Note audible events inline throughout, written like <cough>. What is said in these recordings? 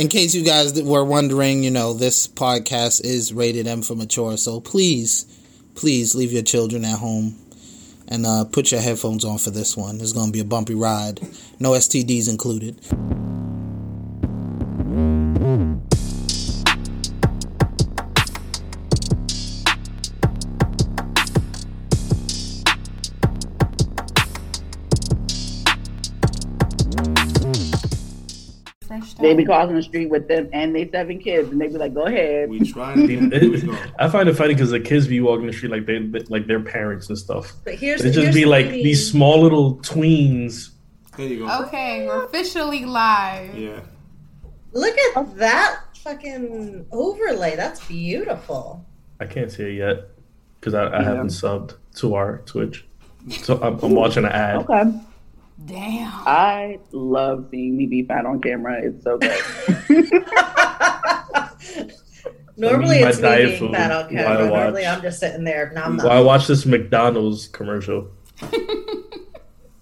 in case you guys were wondering, you know, this podcast is rated M for mature, so please, please leave your children at home and uh, put your headphones on for this one. It's going to be a bumpy ride. No STDs included. They be crossing the street with them and they seven kids, and they be like, "Go ahead." We try to. <laughs> I find it funny because the kids be walking the street like they like their parents and stuff. But here's They just here's be the like thing. these small little tweens. There you go. Okay, we're officially live. Yeah. Look at that fucking overlay. That's beautiful. I can't see it yet because I, I haven't subbed to our Twitch, so I'm, I'm watching an ad. Okay. Damn. I love seeing me be fat on camera. It's so good. <laughs> <laughs> Normally it's me being fat on I camera. Normally watch. I'm just sitting there. Nom, Well, I nom. watched this McDonald's commercial. <laughs>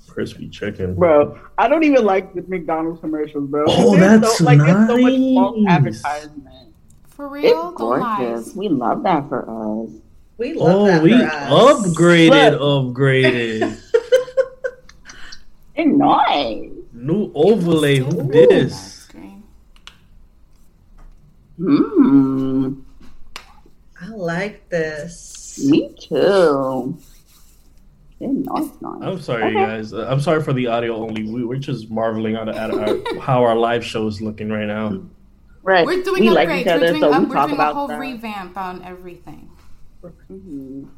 Crispy chicken, bro, I don't even like the McDonald's commercials, bro. Oh, that's so, like it's so much false nice. advertisement. For real? Don't gorgeous. We love that for us. We love Oh, that we for us. upgraded, Look. upgraded. They're nice. New overlay. Who Ooh, this? Mmm. I like this. Me too. Nice, nice. I'm sorry, Okay. guys. Uh, I'm sorry for the audio only. We, we're just marveling at, at our, how our live show is looking right now. Right. We're doing we upgrades. like each other, we're doing, so up, we we're talk doing a whole stuff. revamp on everything. Mhm.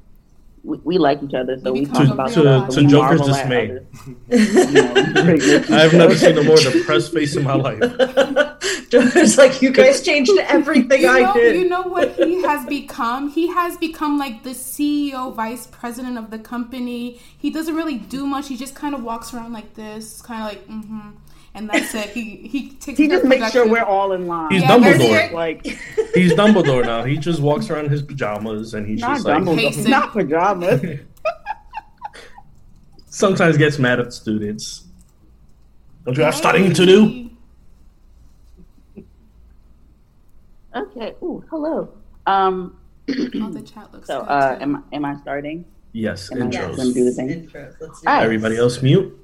We, we like each other, so We we talk a about real stuff. bond. so we To Joker's dismay. others. <laughs> You know, great I've never seen a more depressed face in my <laughs> life. it's like you guys changed everything You I know, did. you know what he has become? He has become like the CEO, vice president of the company. He doesn't really do much. He just kind of walks around like this, kind of like, mm-hmm. And that's it. He he takes. He just makes sure we're all in line. He's Yeah, Dumbledore. your- Like <laughs> He's Dumbledore now. He just walks around in his pajamas and he's not just like Dumbledore, Pacing. not pajamas. <laughs> sometimes gets mad at students. Don't you have studying to do? okay. Ooh, hello. Um. Oh, the chat looks So, uh, am I am I starting? Yes, Am I intros. gonna do the thing? Intros. Let's do All right. Everybody else mute.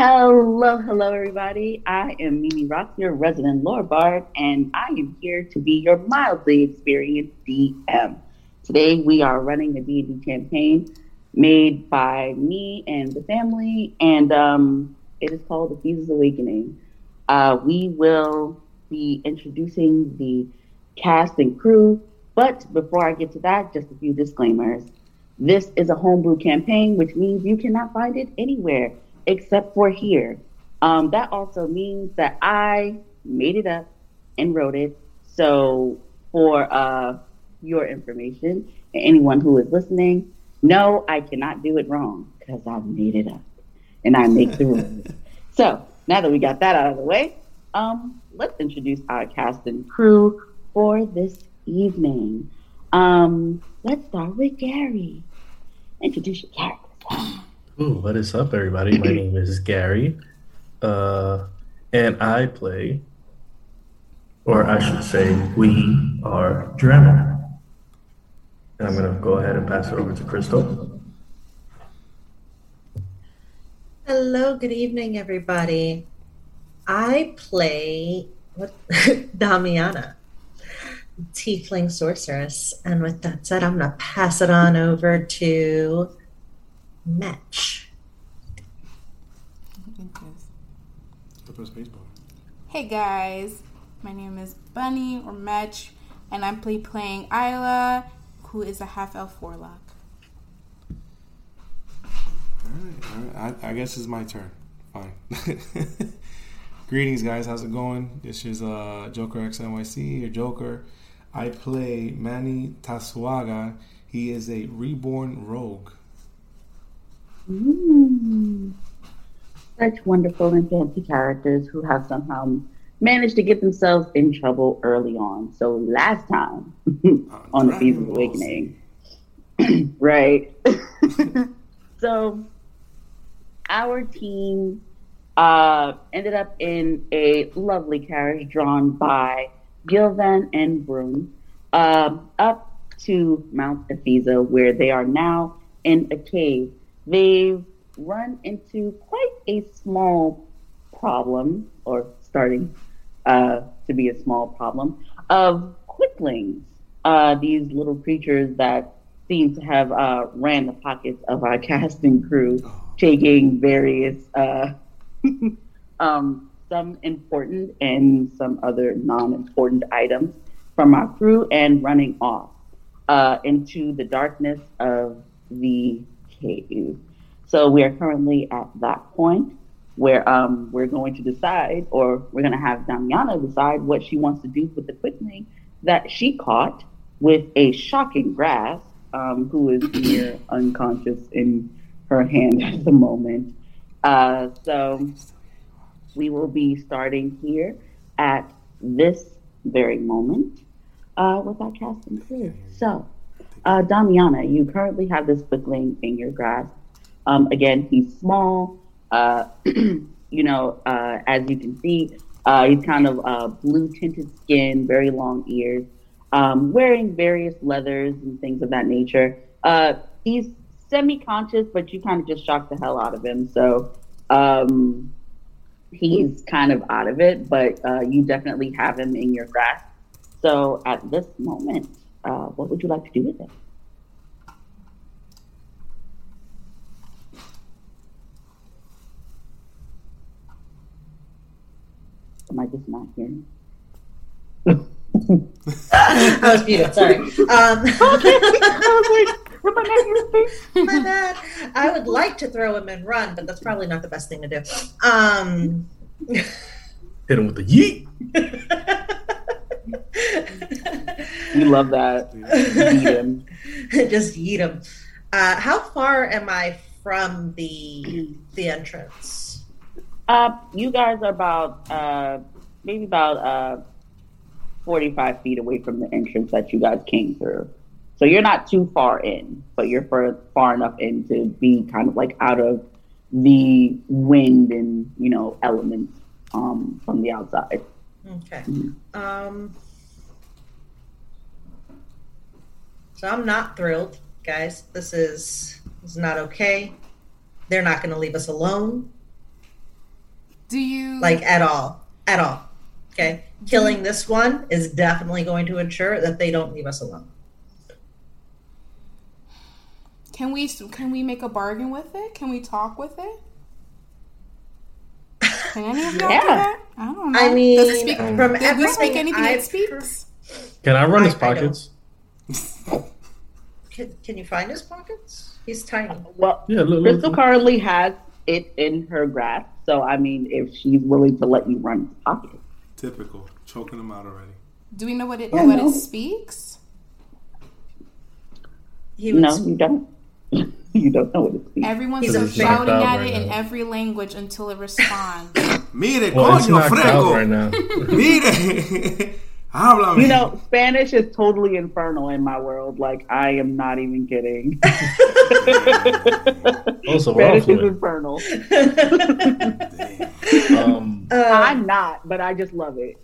Hello, hello, everybody. I am Mimi Rock, your resident lore bard, and I am here to be your mildly experienced DM. Today, we are running a D&D campaign made by me and the family, and um, it is called The Ephiza's Awakening. Uh, we will be introducing the cast and crew, but before I get to that, just a few disclaimers. This is a homebrew campaign, which means you cannot find it anywhere except for here. Um, that also means that I made it up and wrote it. So, for uh, your information, and anyone who is listening, no, I cannot do it wrong because I made it up and I make the rules. <laughs> So, now that we got that out of the way, um, let's introduce our cast and crew for this evening. Um, let's start with Gary. Introduce your character. Ooh, what is up, everybody? My <laughs> name is Gary, uh, and I play, or I should say, we are Dremel. And I'm gonna go ahead and pass it over to Crystal. Hello, good evening, everybody. I play what <laughs> Damiana, Tiefling Sorceress. And with that said, I'm going to pass it on over to Metch. Press baseball. Hey guys, my name is Bunny or Metch, and I'm play playing Isla, who is a half elf warlock. All right, all right. I, I guess it's my turn. Fine. <laughs> Greetings, guys. How's it going? This is uh, Joker X NYC, your Joker. I play Manny Tasuaga. He is a reborn rogue. Mm. Such wonderful and fancy characters who have somehow managed to get themselves in trouble early on. So last time <laughs> on the Dragon Thesis Ball Awakening, <clears throat> right? <laughs> so our team uh, ended up in a lovely carriage drawn by Gilvan and Broom um, up to Mount Ephesus, where they are now in a cave. They've run into quite a small problem, or starting uh, to be a small problem, of quicklings. Uh, these little creatures that seem to have uh, ran the pockets of our <laughs> casting crew, taking various, uh, <laughs> um, some important and some other non important items from our crew and running off uh, into the darkness of the So we are currently at that point where um, we're going to decide, or we're going to have Damiana decide what she wants to do with the quickling that she caught with a shocking grasp, um, who is near unconscious in her hand at the moment. Uh, so we will be starting here at this very moment uh, with our cast and crew. So, uh, Damiana, you currently have this quickling in your grasp. Um, again, he's small. Uh, <clears throat> you know, uh, as you can see, uh, he's kind of uh, blue tinted skin, very long ears, um, wearing various leathers and things of that nature. Uh, he's semi conscious, but you kind of just shocked the hell out of him. So um, he's kind of out of it, but you definitely have him in your grasp. So at this moment, uh, what would you like to do with it? Am I just not hearing? I was muted. Sorry. Um, my bad. I would like to throw him and run, but that's probably not the best thing to do. Um, Hit him with the yeet. <laughs> We love that. Beat <laughs> him. just yeet him. Uh, how far am I from the the entrance? Uh, you guys are about uh, maybe about uh, 45 feet away from the entrance that you guys came through. So you're not too far in, but you're far, far enough in to be kind of like out of the wind and, you know, elements um, from the outside. Okay. Um, so I'm not thrilled, guys. This is this is not okay. They're not going to leave us alone, Do you like at all, at all. Okay. Killing this one is definitely going to ensure that they don't leave us alone. Can we can we make a bargain with it? Can we talk with it? Can any of <laughs> y'all do that? I don't know. I mean, Does it speak, from did we speak anything I've it speaks? Can I run his I- I pockets? Can, can you find his pockets? He's tiny. Uh, well, Yeah, look, Crystal look. currently has it in her grasp. So, I mean, if she's willing to let you run his pocket. Typical. Choking him out already. Do we know what it Yeah, what no. it speaks? He No, was you don't. <laughs> you don't know what it means. Everyone's He's a just big shouting dog at right it in now. every language until it responds. <laughs> Mire, Well, it's coño, knocked out right now. Mire. <laughs> Háblame. You know, Spanish is totally infernal in my world. Like, I am not even kidding. <laughs> Also, we're Spanish is infernal. Um, Uh, I'm not, but I just love it.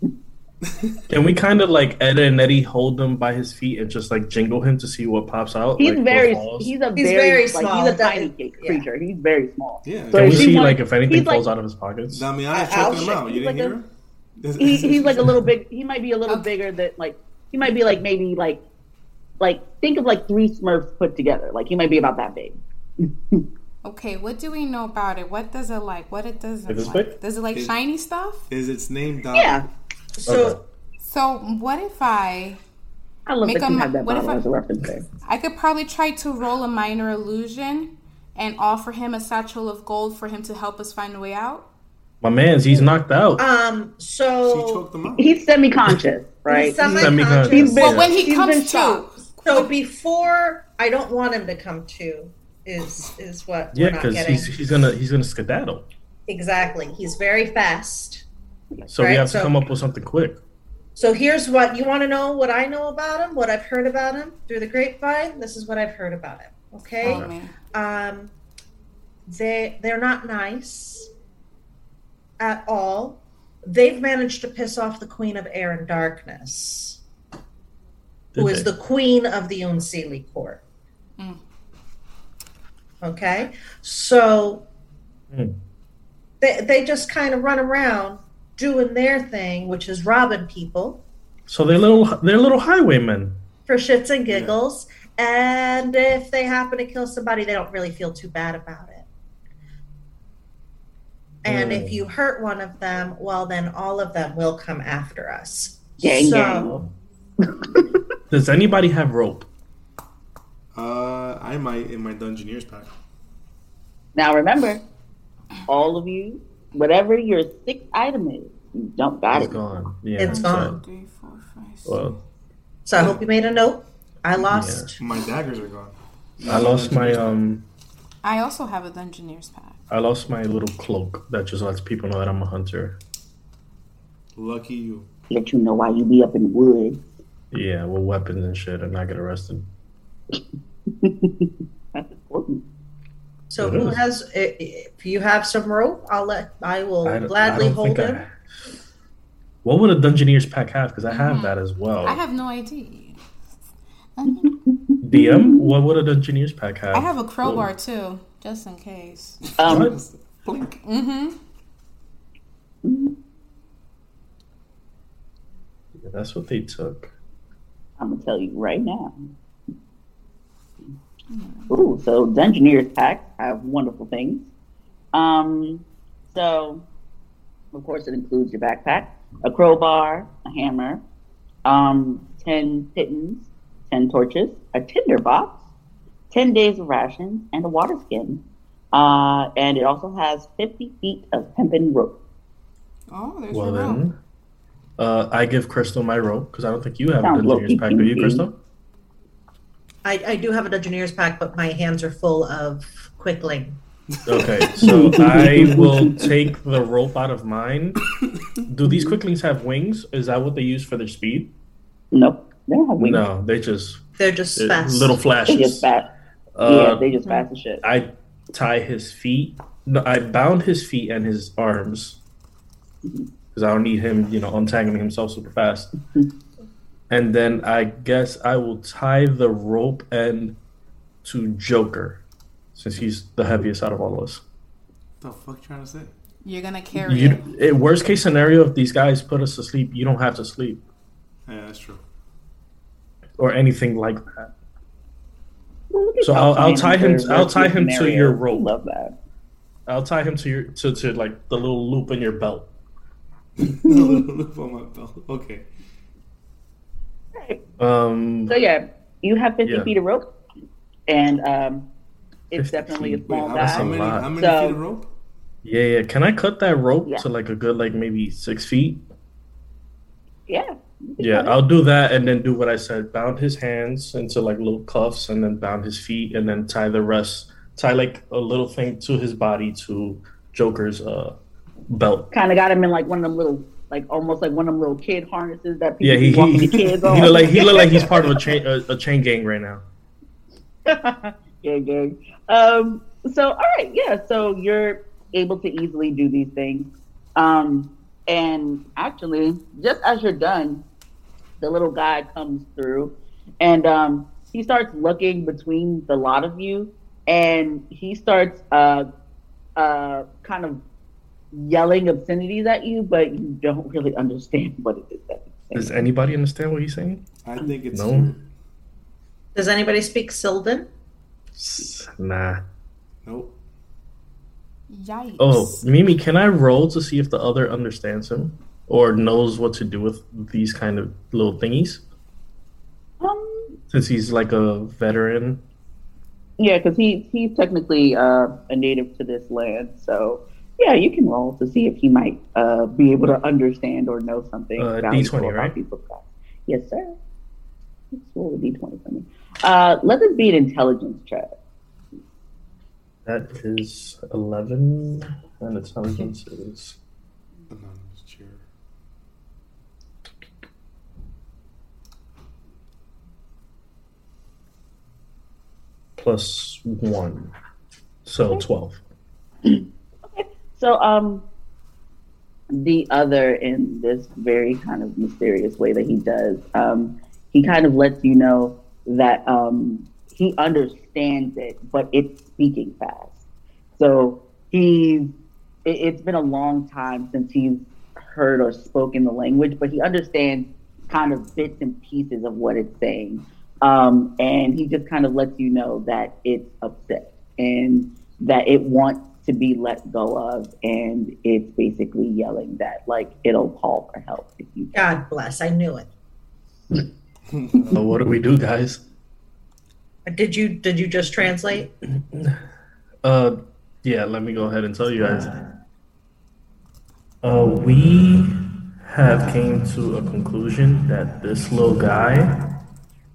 can we kind of like Ed and Eddie hold him by his feet and just like jingle him to see what pops out? He's like, very, he's a He's very, very like, small. He's a tiny yeah. creature. He's very small. Yeah. So Can we see wants- like if anything he's like- falls out of his pockets? Damiana I- mean, I'll him check- out. You didn't like hear a- her? He, he's like a little big. He might be a little Okay. bigger than like. He might be like maybe like, like think of like three Smurfs put together. Like he might be about that big. <laughs> Okay, what do we know about it? What does it like? What it doesn't Is it like? big? Does it like Is- shiny stuff? Is its name Dom? Yeah, so So what if I I love Make that you a- have that what if I- as a reference there. I could probably try to roll a minor illusion and offer him a satchel of gold for him to help us find a way out. My man's he's knocked out. um She so choked him out. He's semi-conscious, right? He's Semi-conscious. semi-conscious. He's been- Well, when he he's been comes to. So before I don't want him to come to is is what yeah, we're not because getting. he's he's gonna he's gonna skedaddle. exactly. He's very fast. So we Right, have to so- come up with something quick. So here's what you want to know what I know about him, what I've heard about him through the grapevine. This is what I've heard about him. Okay. oh Um they they're not nice. At all. They've managed to piss off the Queen of Air and Darkness, who Did is the Queen of the Unseelie Court. Mm. Okay, so Hmm. they they just kind of run around doing their thing, which is robbing people So they're little they're little highwaymen. for shits and giggles. And if they happen to kill somebody, they don't really feel too bad about it. And if Mm. you hurt one of them, well, then all of them will come after us. Gang, so, <laughs> Does anybody have rope? Uh, I might in my Dungeoneers pack. Now remember, all of you, whatever your sixth item is, you don't got It's it. gone. Yeah, It's so- gone. Three, four, five, six. Well, so I hope you made a note. I lost. My daggers are gone. I lost my um I also have a Dungeoneers pack. I lost my little cloak that just lets people know that I'm a hunter. Lucky you. Let you know why you be up in the woods. Yeah, with weapons and shit and not get arrested. That's important. So It who is. has? If you have some rope, I'll let. I will I gladly I hold think him. I- What would a Dungeoneers pack have? Because I have mm-hmm. that as well. I have no idea. DM, what would a Dungeoneers pack have? I have a crowbar too, just in case. Um, Blink. Mm-hmm. Yeah, that's what they took. I'm gonna tell you right now. Ooh, so Dungeoneers packs have wonderful things. Um, so of course it includes your backpack, a crowbar, a hammer, um, ten pitons, ten torches, a tinder box, ten days of rations, and a water skin. Uh, and it also has 50 feet of hempen rope. Oh, there's Well your rope. then, uh, I give Crystal my rope because I don't think you have a Sounds Dungeoneers low-key pack. Do you. Crystal? I, I do have a Dungeoneers pack, but my hands are full of quickling. Okay, so <laughs> I will take the rope out of mine. Do these quicklings have wings? Is that what they use for their speed? Nope, they don't have wings. No, they just They're just they're fast. little They flashes. just fast. yeah, Uh, they just fast as shit. I tie his feet. No, I bound his feet and his arms because I don't need him, you know, untangling himself super fast. <laughs> and then I guess I will tie the rope end to Joker, since he's the heaviest out of all of us. The fuck you trying to say? You're gonna carry it. You, eh, worst case scenario, if these guys put us to sleep, you don't have to sleep Yeah, that's true. Or anything like that. Well, So I'll- I'll tie him- I'll tie case him to your rope. Love that. I'll tie him to your to, to like the little loop in your belt. <laughs> Look on my belt. Okay. Um, So yeah, you have 50 Yeah. feet of rope, and um, it's 50 definitely a small Wait, how, That's how guy. many? lot. How many So- feet of rope? Yeah, yeah. Can I cut that rope Yeah. to like a good like maybe six feet? Yeah. Yeah. I'll do that and then do what I said. Bound his hands into like little cuffs and then bound his feet and then tie the rest tie like a little thing to his body to Joker's uh belt. Kind of got him in like one of them little, like almost like one of them little kid harnesses that people Yeah, he walking he, the <laughs> he, kids he on. look like he look like he's part of a chain a, a chain gang right now. <laughs> yeah, gang. Um, so all right, yeah. So you're able to easily do these things. Um, and actually, just as you're done, the little guy comes through, and um, he starts looking between the lot of you, and he starts uh, uh, kind of yelling obscenities at you, but you don't really understand <laughs> what it is that he's Does anybody understand what he's saying? I think it's No. Does anybody speak Sylvan? Nah. Nope. Yikes. Oh, Mimi, can I roll to see if the other understands him or knows what to do with these kind of little thingies? Um, Since he's like a veteran. Yeah, because he he's technically uh, a native to this land, so yeah, you can roll to see if he might uh, be able to understand or know something. Uh, D20, about right? people's. Yes, sir. Let's roll a D twenty for me. Uh, let this be an intelligence check. That is 11, and intelligence is. Plus 1. So 12. okay. So, um, the other in this very kind of mysterious way that he does. Um, he kind of lets you know that um, he understands it, but it's speaking fast. So he's it, it's been a long time since he's heard or spoken the language, but he understands kind of bits and pieces of what it's saying. Um, and he just kind of lets you know that it's upset and that it wants to be let go of. And it's basically yelling that, like, it'll call for help if you. God bless. I knew it. <laughs> Uh, what do we do, guys? Did you did you just translate? Uh, yeah, let me go ahead and tell you guys. Uh, we have came to a conclusion that this little guy,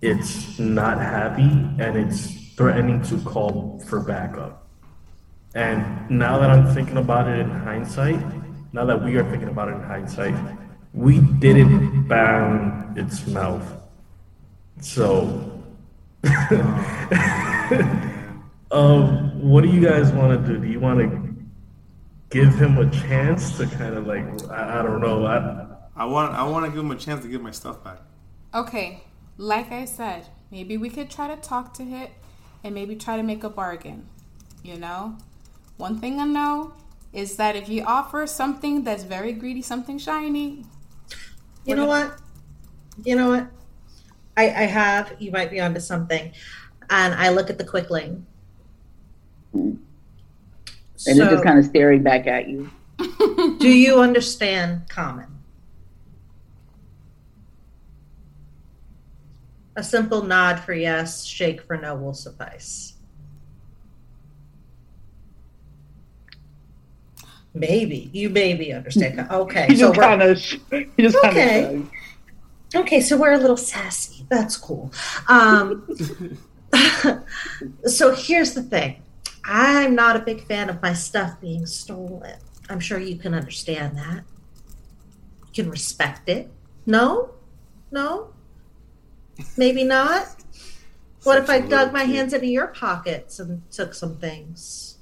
it's not happy and it's threatening to call for backup. And now that I'm thinking about it in hindsight, now that we are thinking about it in hindsight, we didn't bang its mouth. So, <laughs> um, what do you guys want to do? Do you want to give him a chance to kind of like, I, I don't know, I, I want I want to give him a chance to get my stuff back. Okay, like I said, maybe we could try to talk to it and maybe try to make a bargain. You know? One thing I know is that if you offer something that's very greedy, something shiny, You know what? You know what? I, I have, you might be onto something. And I look at the quickling. And it's just kind of staring back at you. <laughs> do you understand common? A simple nod for yes, shake for no will suffice. Maybe you maybe understand. <laughs> Okay, He so just we're, kind of, he just Okay. of. Okay, so we're a little sassy. That's cool. Um, <laughs> so here's the thing I'm not a big fan of my stuff being stolen. I'm sure you can understand that. You can respect it. No? No? Maybe not? What if I dug my kid. hands into your pockets and took some things?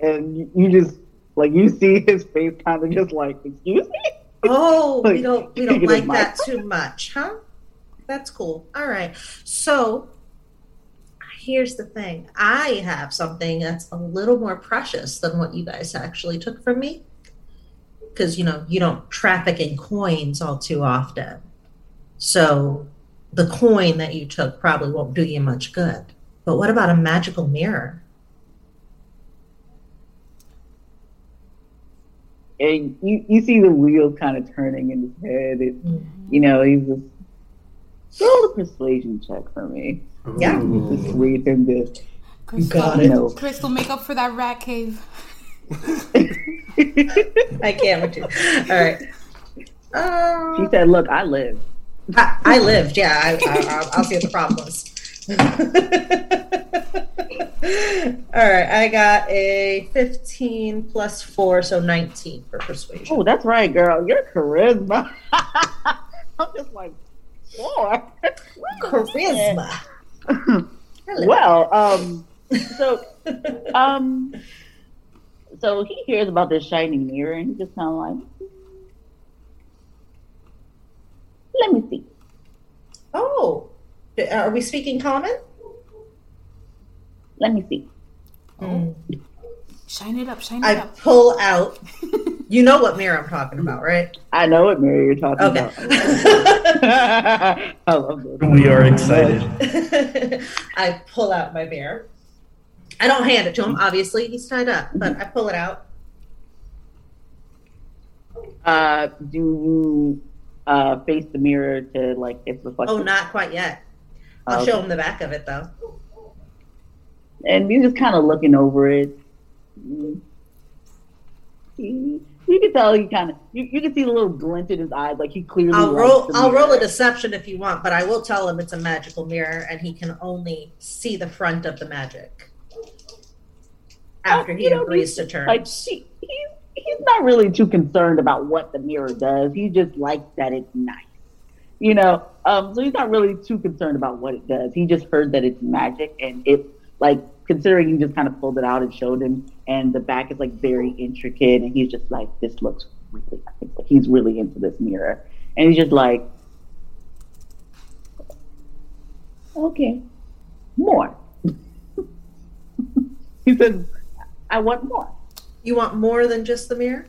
And you- you just, like, you see his face kind of just like, excuse me? <laughs> Oh, we don't we you don't like a that too much, huh? That's cool. All right. So here's the thing. I have something that's a little more precious than what you guys actually took from me. Because you know, you don't traffic in coins all too often. So the coin that you took probably won't do you much good. But what about a magical mirror? And you, you see the wheels kind of turning in his head. It, you know, he's just, roll a persuasion check for me. Yeah. just read him this. Crystal, got it. No. Crystal, make up for that rat cave. <laughs> I can't with you. All right. Um, she said, look, I live. I, I lived, yeah. I, I, I'll, I'll see what the problem was. <laughs> All right, I got a 15 plus 4, so 19 for persuasion. Oh, that's right, girl. Your charisma. <laughs> I'm just like, four. Charisma. <laughs> Well, um, so, um, so he hears about this shining mirror and he just kind of like, let me see. Oh, are we speaking common? Let me see. Mm. Shine it up, shine it I up. I pull out. <laughs> You know what mirror I'm talking about, right? I know what mirror you're talking Okay. about. <laughs> I love this. We are excited. <laughs> I pull out my mirror. I don't hand it to him, obviously. He's tied up, but I pull it out. Uh, do you uh, face the mirror to like its reflection? Oh, not quite yet. I'll Okay. show him the back of it, though. and he's just kind of looking over it. You can tell he kind of you, you can see the little glint in his eyes, like he clearly. I'll roll. I'll roll a deception if you want, but I will tell him it's a magical mirror, and he can only see the front of the magic after Oh, he agrees to terms. Like he, he's he's not really too concerned about what the mirror does. He just likes that it's nice, you know. Um, so he's not really too concerned about what it does. He just heard that it's magic, and it like considering you just kind of pulled it out and showed him, and the back is like very intricate, and he's just like, this looks really. He's really into this mirror, and he's just like, okay, more. <laughs> he says, I want more. You want more than just the mirror?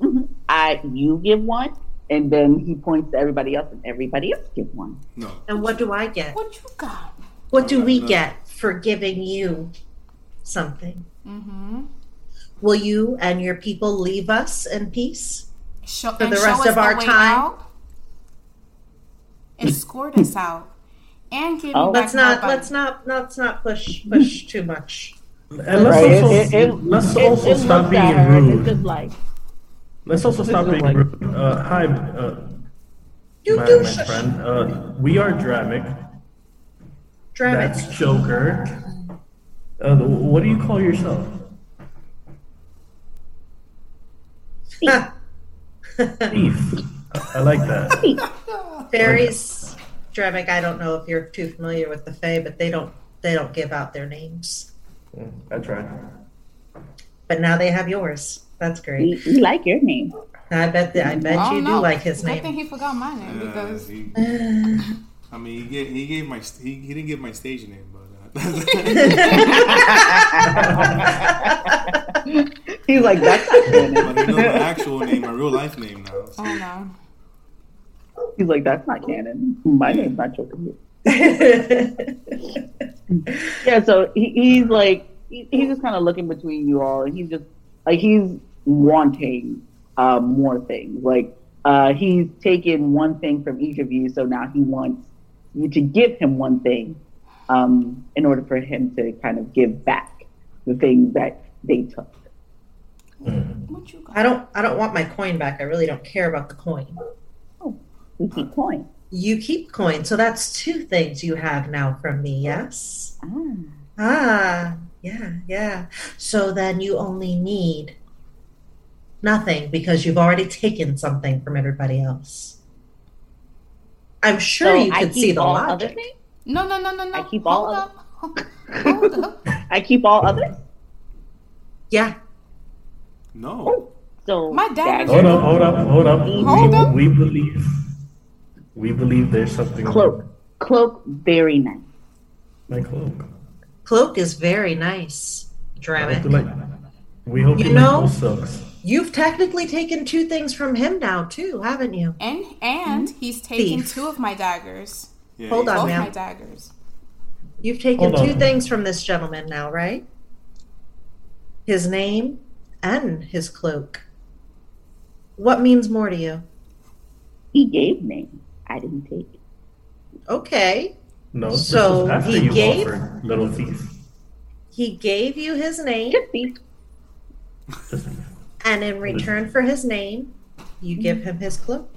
Mhm. I you give one, and then he points to everybody else, and everybody else give one. No. And what do I get? What you got? What do we get for giving you something? Mm-hmm. Will you and your people leave us in peace? Show, For the rest of the our time? Out. Escort us out. And give Oh. Let's not let's not let's not push push too much. And let's Right, also, it- it- let's It- also it stop being at her, rude. It's just like, Let's also stop being like- rude. Uh, hi, uh, Do my, do my shush. friend. Uh, we are Dramic. Dramatic. That's Joker. Uh, what do you call yourself? Thief. I, I like that. <laughs> Fairies, Dramic, I don't know if you're too familiar with the Fae, but they don't they don't give out their names. Mm, I tried. But now they have yours. That's great. we, we like your name. I bet that I bet Oh, you do like his name. I think he forgot my name Uh, because he, <sighs> I mean, he gave, he gave my he, he didn't give my stage name, but uh, <laughs> <laughs> He's like, that's not canon. but he knows my actual name, my real life name now. So. oh no. He's like, that's not canon. My name's not Joker. <laughs> Yeah, so he, he's like, he, he's just kind of looking between you all, and he's just like, he's wanting uh, more things. Like, uh, he's taken one thing from each of you, so now he wants you to give him one thing um, in order for him to kind of give back the things that they took. What you got? I don't I don't want my coin back. I really don't care about the coin. Oh, we keep coin. You keep coin, so that's two things you have now from me, yes? Ah. Ah, yeah, yeah. So then you only need nothing because you've already taken something from everybody else. I'm sure So you I could see the all other logic. No, no, no, no, no. I keep Hold all up. Hold up. <laughs> I keep all others? Yeah. No. So My dad- Hold up, hold up, hold up. Hold we, up. we believe. We believe there's something. cloak. Cloak, very nice. My cloak. Cloak is very nice, I hope Dramic. you like. We hope You you, know- like those silks. You've technically taken two things from him now, too, haven't you? And and hmm? he's taken Thief. two of my daggers. Yeah, Hold on, ma'am. my daggers. You've taken Hold two on. things from this gentleman now, right? His name and his cloak. What means more to you? He gave name. I didn't take. Okay. No, So was after he you gave- little thief. He gave you his name, Just <laughs> thief. And in return for his name, you give him his cloak.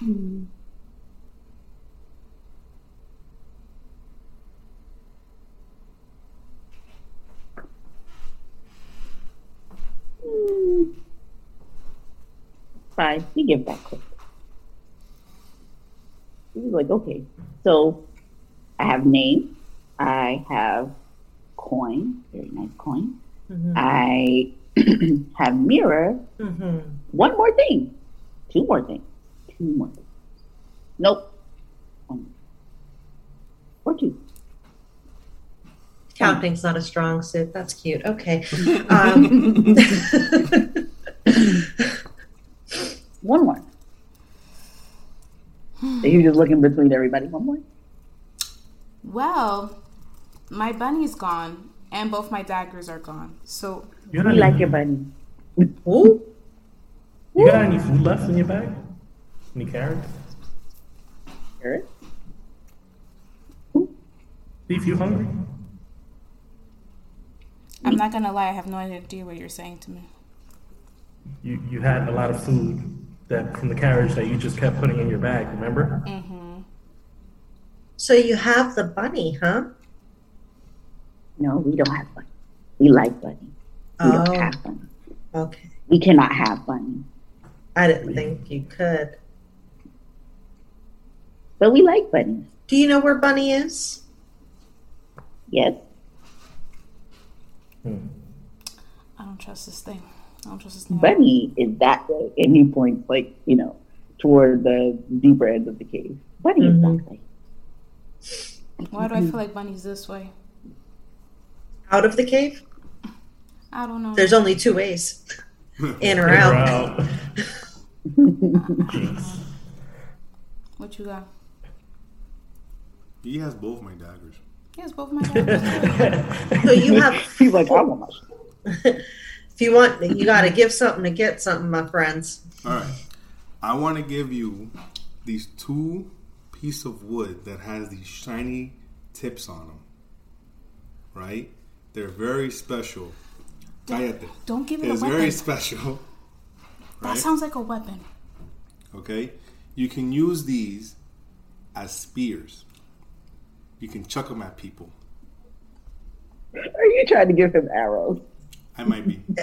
Hmm. Fine, we give that quick. He was like, okay, so I have name, I have coin, very nice coin. Mhm. I <clears throat> have mirror. Mhm. One more thing, two more things, two more things. Nope, one, or two. Counting's not a strong suit. That's cute. Okay. <laughs> Um, <laughs> <laughs> One more. So he was just looking between everybody. One more. Well, my bunny's gone, and both my daggers are gone. So you got We like your bunny. ooh, you got any food left in your bag? Any carrots? Sure. Thief, you hungry? I'm not gonna lie, I have no idea what you're saying to me. You you had a lot of food that from the carriage that you just kept putting in your bag. Remember? Mm-hmm. so you have the bunny, huh? No, we don't have bunny. We like bunny. We don't Oh. have bunny. Okay. We cannot have bunny. I didn't think you could. But we like bunny. Do you know where Bunny is? Yes. Hmm. I don't trust this thing. I don't trust his name. Bunny is that way, and he points like you know toward the deeper end of the cave. Bunny is mm-hmm. that way. Why do I feel like Bunny's this way? Out of the cave? I don't know. There's only two ways <laughs> in or out. out. Jeez. <laughs> <laughs> What you got? He has both my daggers. He has both my daggers. So you have, He's like, I want my. If you want, you got to <laughs> give something to get something, my friends. All right. I want to give you these two piece of wood that has these shiny tips on them. Right? They're very special. Cállate. Don't give it a It's weapon. very special. That sounds like a weapon. Okay? You can use these as spears. You can chuck them at people. Are you trying to give him arrows? I might be. You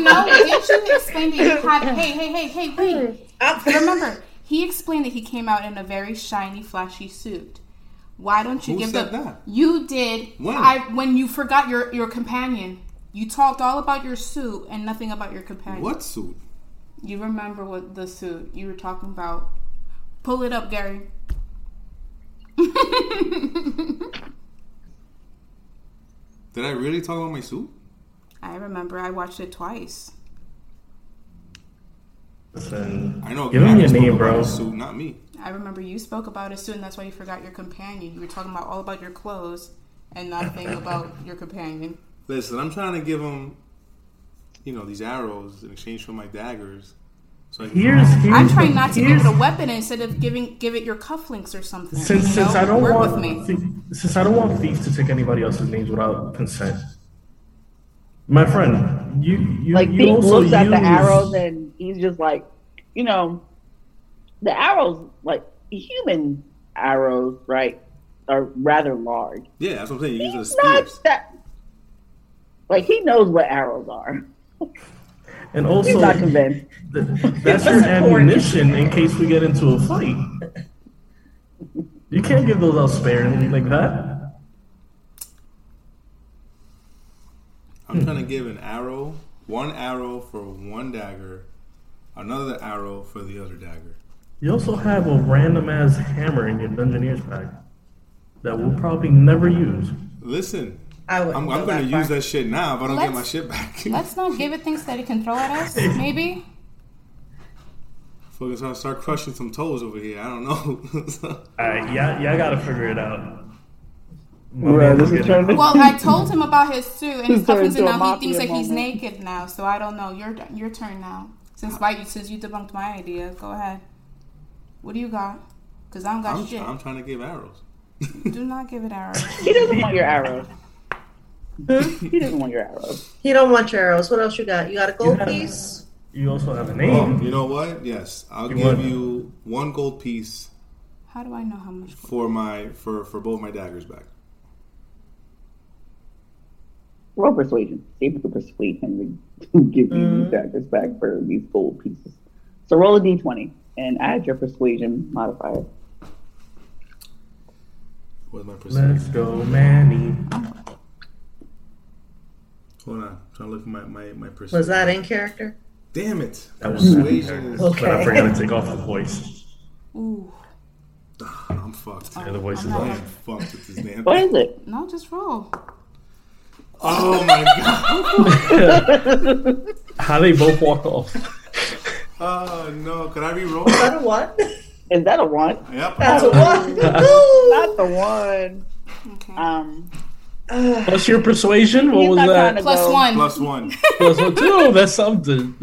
know, didn't you explain that you had? Hey, hey, hey, hey, wait. Remember, he explained that he came out in a very shiny, flashy suit. Why don't you Who give said the? that? You did. When? I when you forgot your your companion. You talked all about your suit and nothing about your companion. What suit? You remember what the suit you were talking about? Pull it up, Gary. <laughs> Did I really talk about my suit? I remember. I watched it twice. Listen, I know. Give him your name, about bro. his Suit, not me. I remember you spoke about it soon. and That's why you forgot your companion. You were talking about all about your clothes and nothing about <laughs> your companion. Listen, I'm trying to give him, you know, these arrows in exchange for my daggers. So I can here's, here's I'm trying not to give it a weapon instead of giving give it your cufflinks or something. Since you since? I don't Work want with me. thi- since I don't want thieves to take anybody else's names without consent. My friend, you you, Like you Pete also looks at the arrows and he's just like, you know, the arrows, like human arrows, right, are rather large. Yeah, that's what I'm saying. You use it He's not spears. that. Like he knows what arrows are. <laughs> and also not convinced. <laughs> that's your ammunition in case we get into a fight. You can't give those out sparingly like that. I'm hmm. trying to give an arrow, one arrow for one dagger, another arrow for the other dagger. You also have a random ass hammer in your Dungeoneer's pack that we'll probably never use. Listen, I wouldn't I'm, I'm going to use that shit now if I don't get Let's- my shit back. <laughs> Let's not give it things that it can throw at us. <laughs> Maybe. Fucking start, start crushing some toes over here. I don't know. <laughs> Alright, yeah, yeah, I gotta figure it out. Right, this is is turning- Well, I told him about his suit and his He's and now he thinks mafia that he's naked now. So I don't know. Your your turn now. Since why since you debunked my idea, go ahead. What do you got? Cause I don't got I'm, shit. I'm trying to give arrows. Do not give it arrows. He doesn't want your arrows. He didn't want your arrows. He don't want your arrows. What else you got? You got a gold Yeah. piece? You also have a Oh, name. you know what? Yes, I'll You give want- you one gold piece How do I know how much? for my for for both my daggers back. Roll persuasion. See if you can persuade him to <laughs> give you these mm-hmm. daggers back for these gold pieces. So roll a d20 and add your persuasion modifier. What's my percentage? Let's go, Manny. Hold on, I'm trying to look for my my my percentage. Was that in character? Damn it! That was persuasion. is- Okay. But I forgot to take off the voice. Ooh, I'm fucked. Yeah, the voice is I'm I'm fucked with this damn. What is it? no, just roll. Oh my god! How they both walk off. <laughs> Oh no! Could I be roll? Is that a one? Is that a one? Yep. That's a one. Not the one. Okay. Um, What's your persuasion? What was not that? Plus go. one. Plus one. Plus one, two. <laughs> That's something.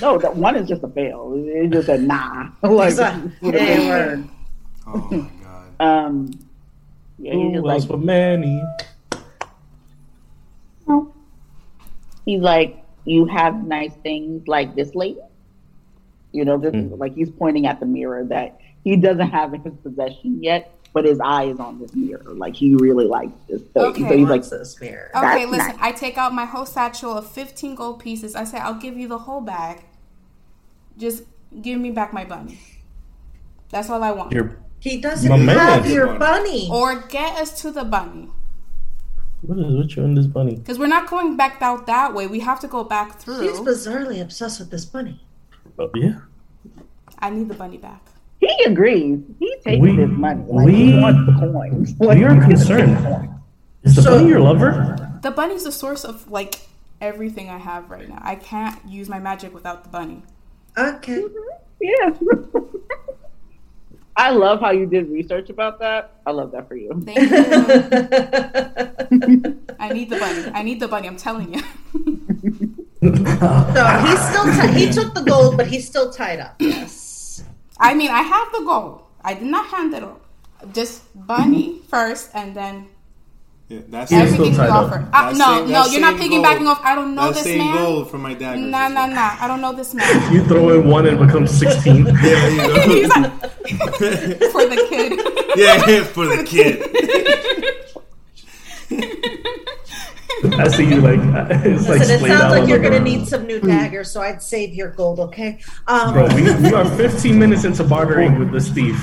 no, that one is just a fail. It's just a nah. <laughs> like, Exactly. with a <laughs> Hey, word. Oh my god. Um, yeah, he's Ooh, just that's like, for Manny. he's like, you have nice things like this lady. You know, this is like he's pointing at the mirror that he doesn't have in his possession yet, but his eye is on this mirror. Like he really likes this thing. Okay. So he's like, What's this mirror? Okay, listen. nice. I take out my whole satchel of 15 gold pieces. I say, I'll give you the whole bag. Just give me back my bunny. That's all I want. You're He doesn't My man. have your bunny. or get us to the bunny. What is with you and this bunny? Because we're not going back out that way. We have to go back through. He's bizarrely obsessed with this bunny. Oh, yeah. I need the bunny back. He agrees. He takes We- his money. Like, we- he wants the coins. <laughs> Like, We are concerned. Is the So- bunny your lover? The bunny's the source of like everything I have right now. I can't use my magic without the bunny. Okay. Mm-hmm. Yeah. <laughs> I love how you did research about that. I love that for you. Thank you. <laughs> I need the bunny. I need the bunny. I'm telling you. So he's still ti- he took the gold, but he's still tied up. Yes. I mean, I have the gold. I did not hand it over. Just bunny first, and then Yeah, that's He's everything still you tied Uh, no, same- no, you're not same piggybacking gold. off. I don't know that this same man. gold for my dagger. Nah, nah, nah. I don't know this man. You throw in one and become 16. <laughs> Yeah, you know. <laughs> He's like, <laughs> for the kid. yeah, yeah, for the kid. I see you like, <laughs> it's like it sounds like you're gonna ground. need some new daggers, so I'd save your gold, okay? Um, Bro, we, we are 15 minutes into bartering with this thief.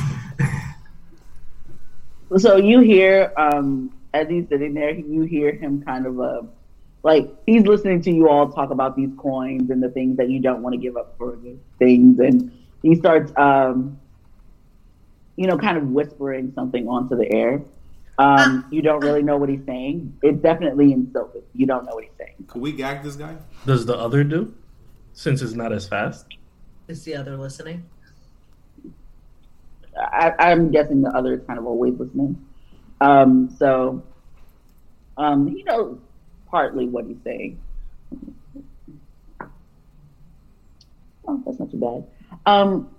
So you hear, um, as he's sitting there, you hear him kind of uh, like he's listening to you all talk about these coins and the things that you don't want to give up for the things, and he starts, um, you know, kind of whispering something onto the air. Um, you don't really know what he's saying. It's definitely in Sylvan. You don't know what he's saying. Could we gag this guy? Does the other do? Since it's not as fast. is the other listening? I, I'm guessing the other is kind of always listening. Um, so um, he knows partly what he's saying. Oh, that's not too bad. Um,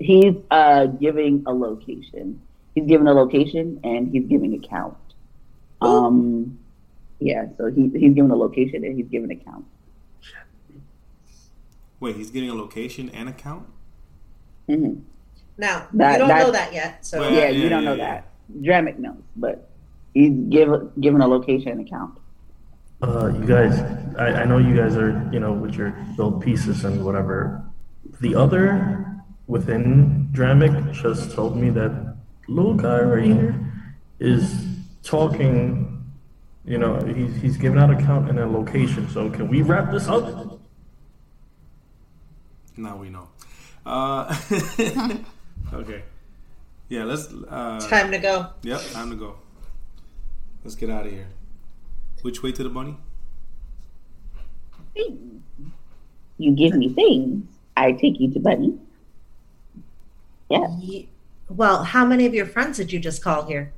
he's uh, giving a location. He's giving a location and he's giving a count. Um, yeah, so he, he's giving a location and he's giving a count. Wait, he's getting a location and account? hmm Now That- you don't that- know that yet, so Well, Yeah, Yeah, you yeah, don't know yeah, that. Dramic knows, but he's give, given a location and account. Uh, you guys, I, I know you guys are, you know, with your build pieces and whatever. The other within Dramic just told me that little guy right here is talking, you know, he's, he's giving out a count and a location. So can we wrap this up? Now we know. Uh, <laughs> okay. Yeah, let's. Uh, time to go. Yep, time to go. Let's get out of here. Which way to the bunny? Things. You give me things, I take you to Bunny. Yeah, Ye- Well, how many of your friends did you just call here?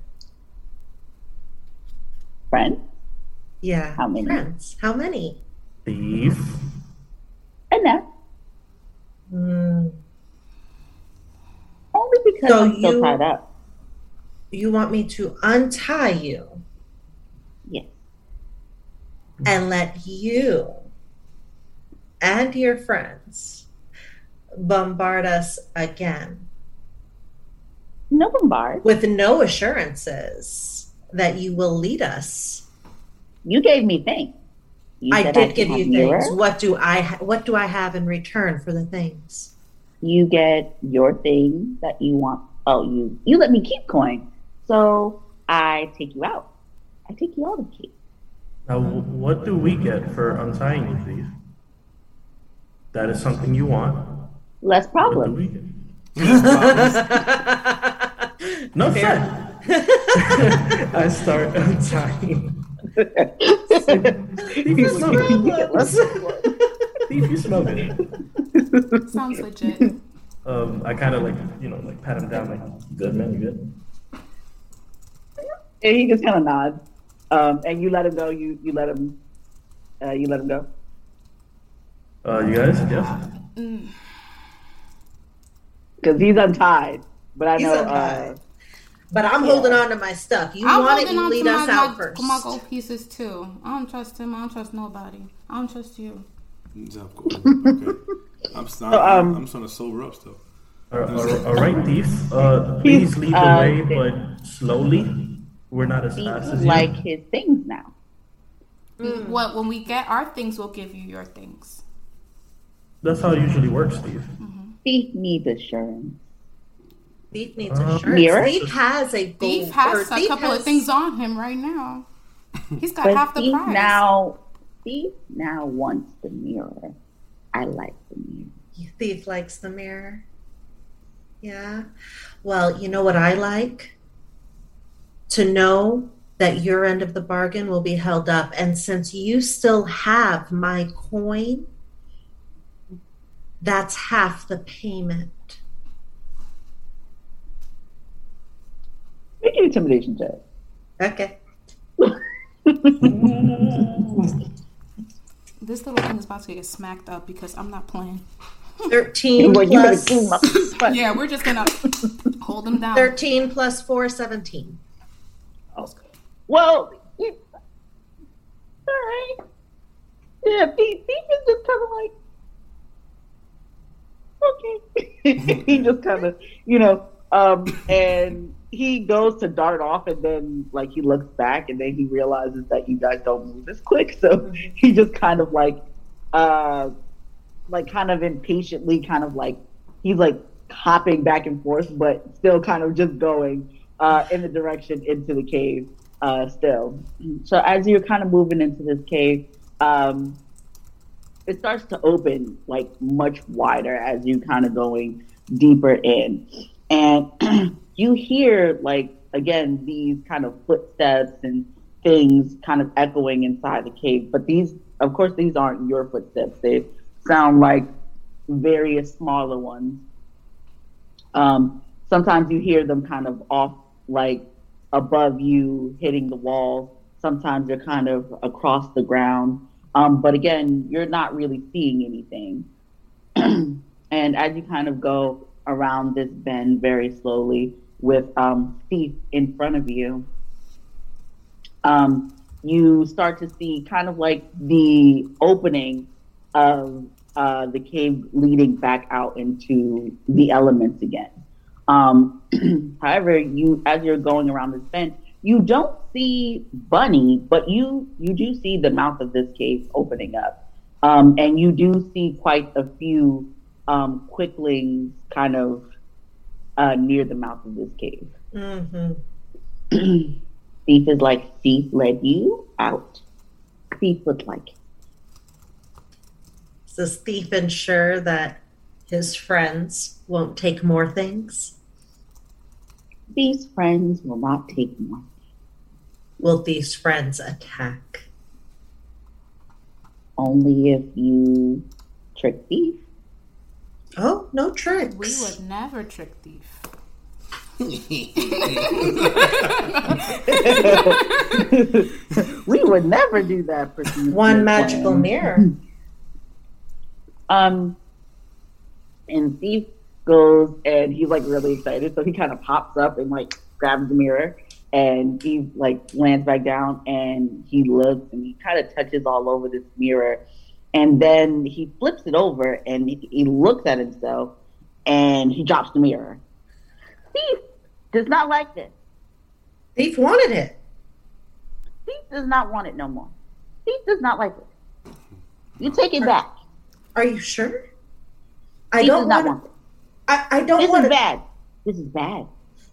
friend. Yeah, How many? friends? How many? Thief. Enough. Mm, Only because So I'm still you- tied up. you want me to untie you Yes. and let you and your friends bombard us again No bombard. with no assurances that you will lead us. You gave me things. You I did can give you your- things. What do I ha- what do I have in return for the things? You get your thing that you want. Oh, you you let me keep coin, so I take you out. I take you out of keep. Now, what do we get for untying you, thief? That is something you want. Less What do problem. we get? <laughs> No threat. <laughs> I start untying. Thief, you smell good. Thief, you smell good. Sounds legit. Um, I kind of like, you know, like pat him down, like, good man, you good. And he just kind of nods. Um, and you let him go. You you let him. Uh, you let him go. Uh, you guys, yes. because he's untied. But I He's know. untied. Uh, But I'm Yeah. holding on to my stuff. You I'm want it, you lead to us my, out my, first. my gold pieces too. I don't trust him. I don't trust nobody. I don't trust you. Okay. I'm, st- So, I'm, um, I'm starting to sober up still. All right, all right, thief. Uh, please lead the uh, way, but slowly. We're not as he fast as you. like his things now. What when we get our things, we'll give you your things. That's how it usually works, Steve. He needs assurance. Thief needs Uh, insurance. Mirror? Thief has a gold. Thief or has a Thief couple has- of things on him right now. He's got half the has- things on him right now. He's But half the Thief price. now, Thief now wants the mirror. I like the mirror. Thief likes the mirror. Yeah. Well, you know what I like? To know that your end of the bargain will be held up. And since you still have my coin, that's half the payment. Make an intimidation check. Okay. <laughs> This little thing is about to get smacked up because I'm not playing. 13 <laughs> Well, you better plus, give but- Yeah, we're just gonna hold them down. 13 plus 4, 17. Well, you, all right. Yeah, Thief, Thief is just kind of like, okay. <laughs> he just kind of, you know, um, and he goes to dart off, and then like he looks back, and then he realizes that you guys don't move as quick, so he just kind of like, uh, like kind of impatiently, kind of like he's like hopping back and forth, but still kind of just going uh, in the direction into the cave uh, still. So as you're kind of moving into this cave, um, it starts to open like much wider as you kind of going deeper in, and <clears throat> you hear like again these kind of footsteps and things kind of echoing inside the cave. But these, of course, these aren't your footsteps. They sound like various smaller ones. Um, sometimes you hear them kind of off, like above you, hitting the wall. Sometimes they're kind of across the ground. Um, but again, you're not really seeing anything. <clears throat> and as you kind of go around this bend very slowly with um, Thief in front of you, um, you start to see kind of like the opening of uh, the cave leading back out into the elements again. Um, <clears throat> however, you as you're going around this bend, you don't see Bunny, but you you do see the mouth of this cave opening up, um, and you do see quite a few um, quicklings kind of uh, near the mouth of this cave. Mm-hmm. <clears throat> Thief is like Thief led you out. Thief would like. Does Thief ensure that his friends won't take more things? These friends will not take more. Will these friends attack? Only if you trick Thief. Oh, no tricks. We would never trick thief. <laughs> we would never do that for Thief. One magical Lamb. mirror. Um, and Thief goes and he's like really excited, so he kind of pops up and like grabs the mirror and he like lands back down and he looks and he kind of touches all over this mirror and then he flips it over and he, he looks at himself and he drops the mirror. Thief does not like this. Thief wanted it. Thief does not want it no more. Thief does not like it. You take it back. Are you sure? I don't does not want. want it. I, I don't This want is to. bad. This is bad.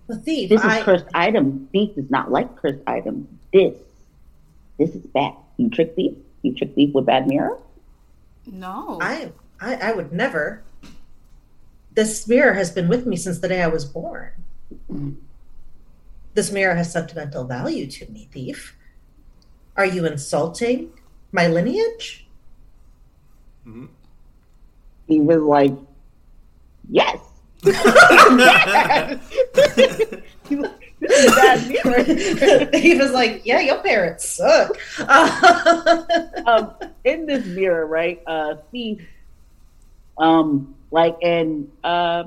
The thief. This is I, cursed item. Thief does not like cursed items. This, this is bad. You trick thief. You trick thief with bad mirror. No. I, I, I would never. This mirror has been with me since the day I was born. Mm. This mirror has sentimental value to me, thief. Are you insulting my lineage? Mm-hmm. He was like, yes. <laughs> <laughs> <laughs> He was, this is bad mirror. he was like, "Yeah, your parents suck." <laughs> um, in this mirror, right? Uh, thief, um, like, and uh,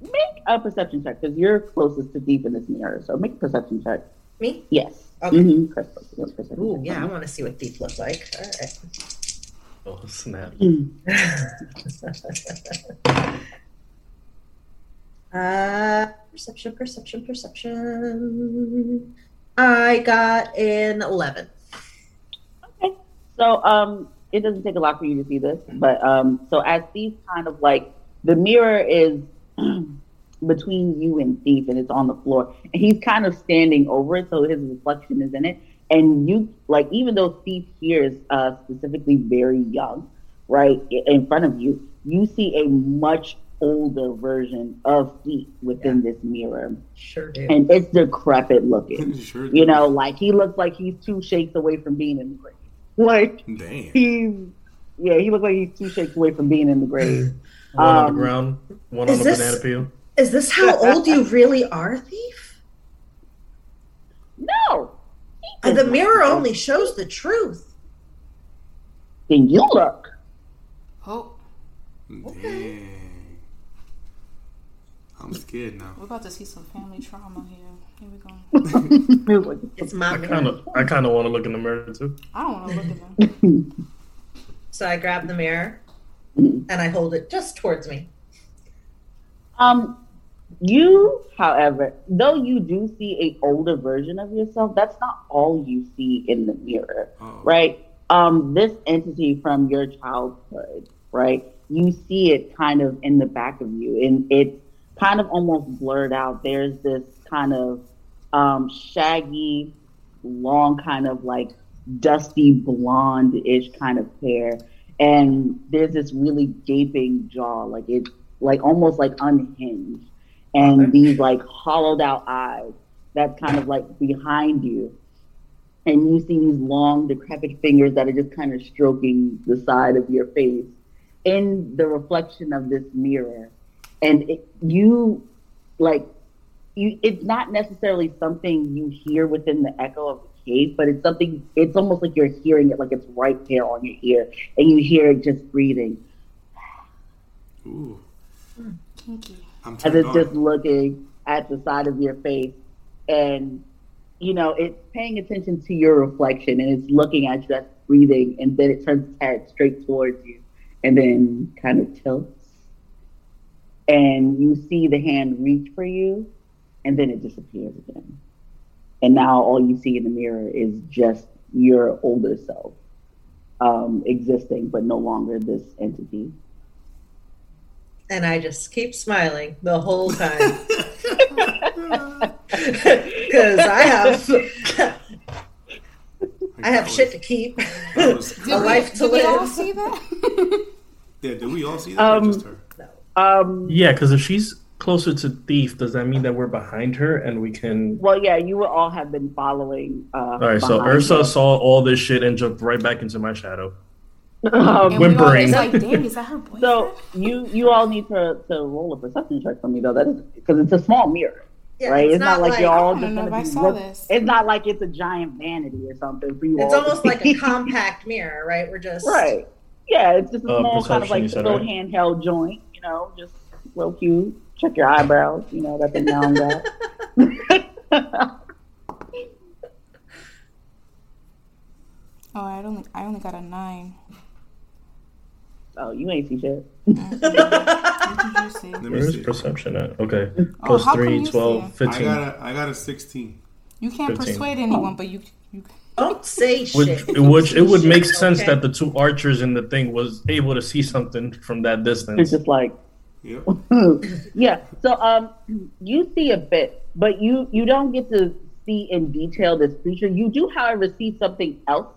make a perception check because you're closest to deep in this mirror. So make a perception check. Me? Yes. Okay. Mhm. Chris, perception Ooh, check. yeah, I want to see what thief looks like. All right. Oh snap! <laughs> <laughs> uh, perception, perception, perception. I got an eleven. Okay. So um it doesn't take a lot for you to see this, but um so as Steve kind of like the mirror is <clears throat> between you and Thief, and it's on the floor, and he's kind of standing over it, so his reflection is in it. And you like, even though Thief here is uh, specifically very young, right in front of you, you see a much older version of Thief within this mirror, Sure do. and it's decrepit looking. <laughs> sure. You know, like he looks like he's two shakes away from being in the grave. <laughs> Like Damn. he's, yeah, he looks like he's two shakes away from being in the grave. <laughs> One on Um, the ground, one on the this- banana peel. Is this how old you really are, Thief? No, Uh, the mirror only shows the truth. Then you look. Oh, Dang. I'm scared now. we're about to see some family trauma here. Here we go. <laughs> It's my I mirror. kind of, I kind of want to look in the mirror too. I don't want to look at them. <laughs> So I grab the mirror and I hold it just towards me. Um, you, however, though you do see a older version of yourself, that's not all you see in the mirror, Oh. right? Um, this entity from your childhood, right? You see it kind of in the back of you, and it's kind of almost blurred out. There's this kind of um, shaggy, long, kind of like dusty blonde-ish kind of hair, and there's this really gaping jaw, like it's like almost like unhinged, and Okay. these like hollowed out eyes that's kind of like behind you. And you see these long, decrepit fingers that are just kind of stroking the side of your face in the reflection of this mirror. And it, you, like, you, it's not necessarily something you hear within the echo of the cave, but it's something, it's almost like you're hearing it, like it's right there on your ear, and you hear it just breathing Ooh. Kinky. I'm as it's on. just looking at the side of your face and you know it's paying attention to your reflection and it's looking at you that's breathing and then it turns its head straight towards you and then kind of tilts and you see the hand reach for you and then it disappears again and now all you see in the mirror is just your older self um, existing but no longer this entity And I just keep smiling the whole time. <laughs> <laughs> Because I have <laughs> I have shit to keep. That was- Did, A we, life to did we all see that? Yeah, did we all see that? Um, or just her? Um, Yeah, because if she's closer to thief, does that mean that we're behind her and we can? Well, yeah, you would all have been following. Uh, All right, so behind Ursa her. saw all this shit and jumped right back into my shadow. Um, and all Whimpering. was like, dang, is that her boyfriend? so you you all need to, to roll a perception check for me though. That is because it's a small mirror, Yeah, right? It's, not, like, you're all I just don't know gonna if I be saw look- this. It's not like it's a giant vanity or something for you. It's all almost like a compact mirror, right? We're just right. Yeah, it's just a Uh, small kind of like you said, little right? handheld joint. You know, just real cute. Check your eyebrows. You know that thing down that. <laughs> oh, I only I only got a nine. oh, you ain't see shit. What did you see? Let me Where's see. perception at? Okay. Oh, Plus how come 3, you 12, it? I got a I got a 16. You can't 15. persuade anyone, but you you. Don't say Which, shit. which it would make sense Okay. that the two archers in the thing was able to see something from that distance. It's distance. just like Yep. <laughs> yeah. So um, you see a bit, but you you don't get to see in detail this creature. You do, however, see something else,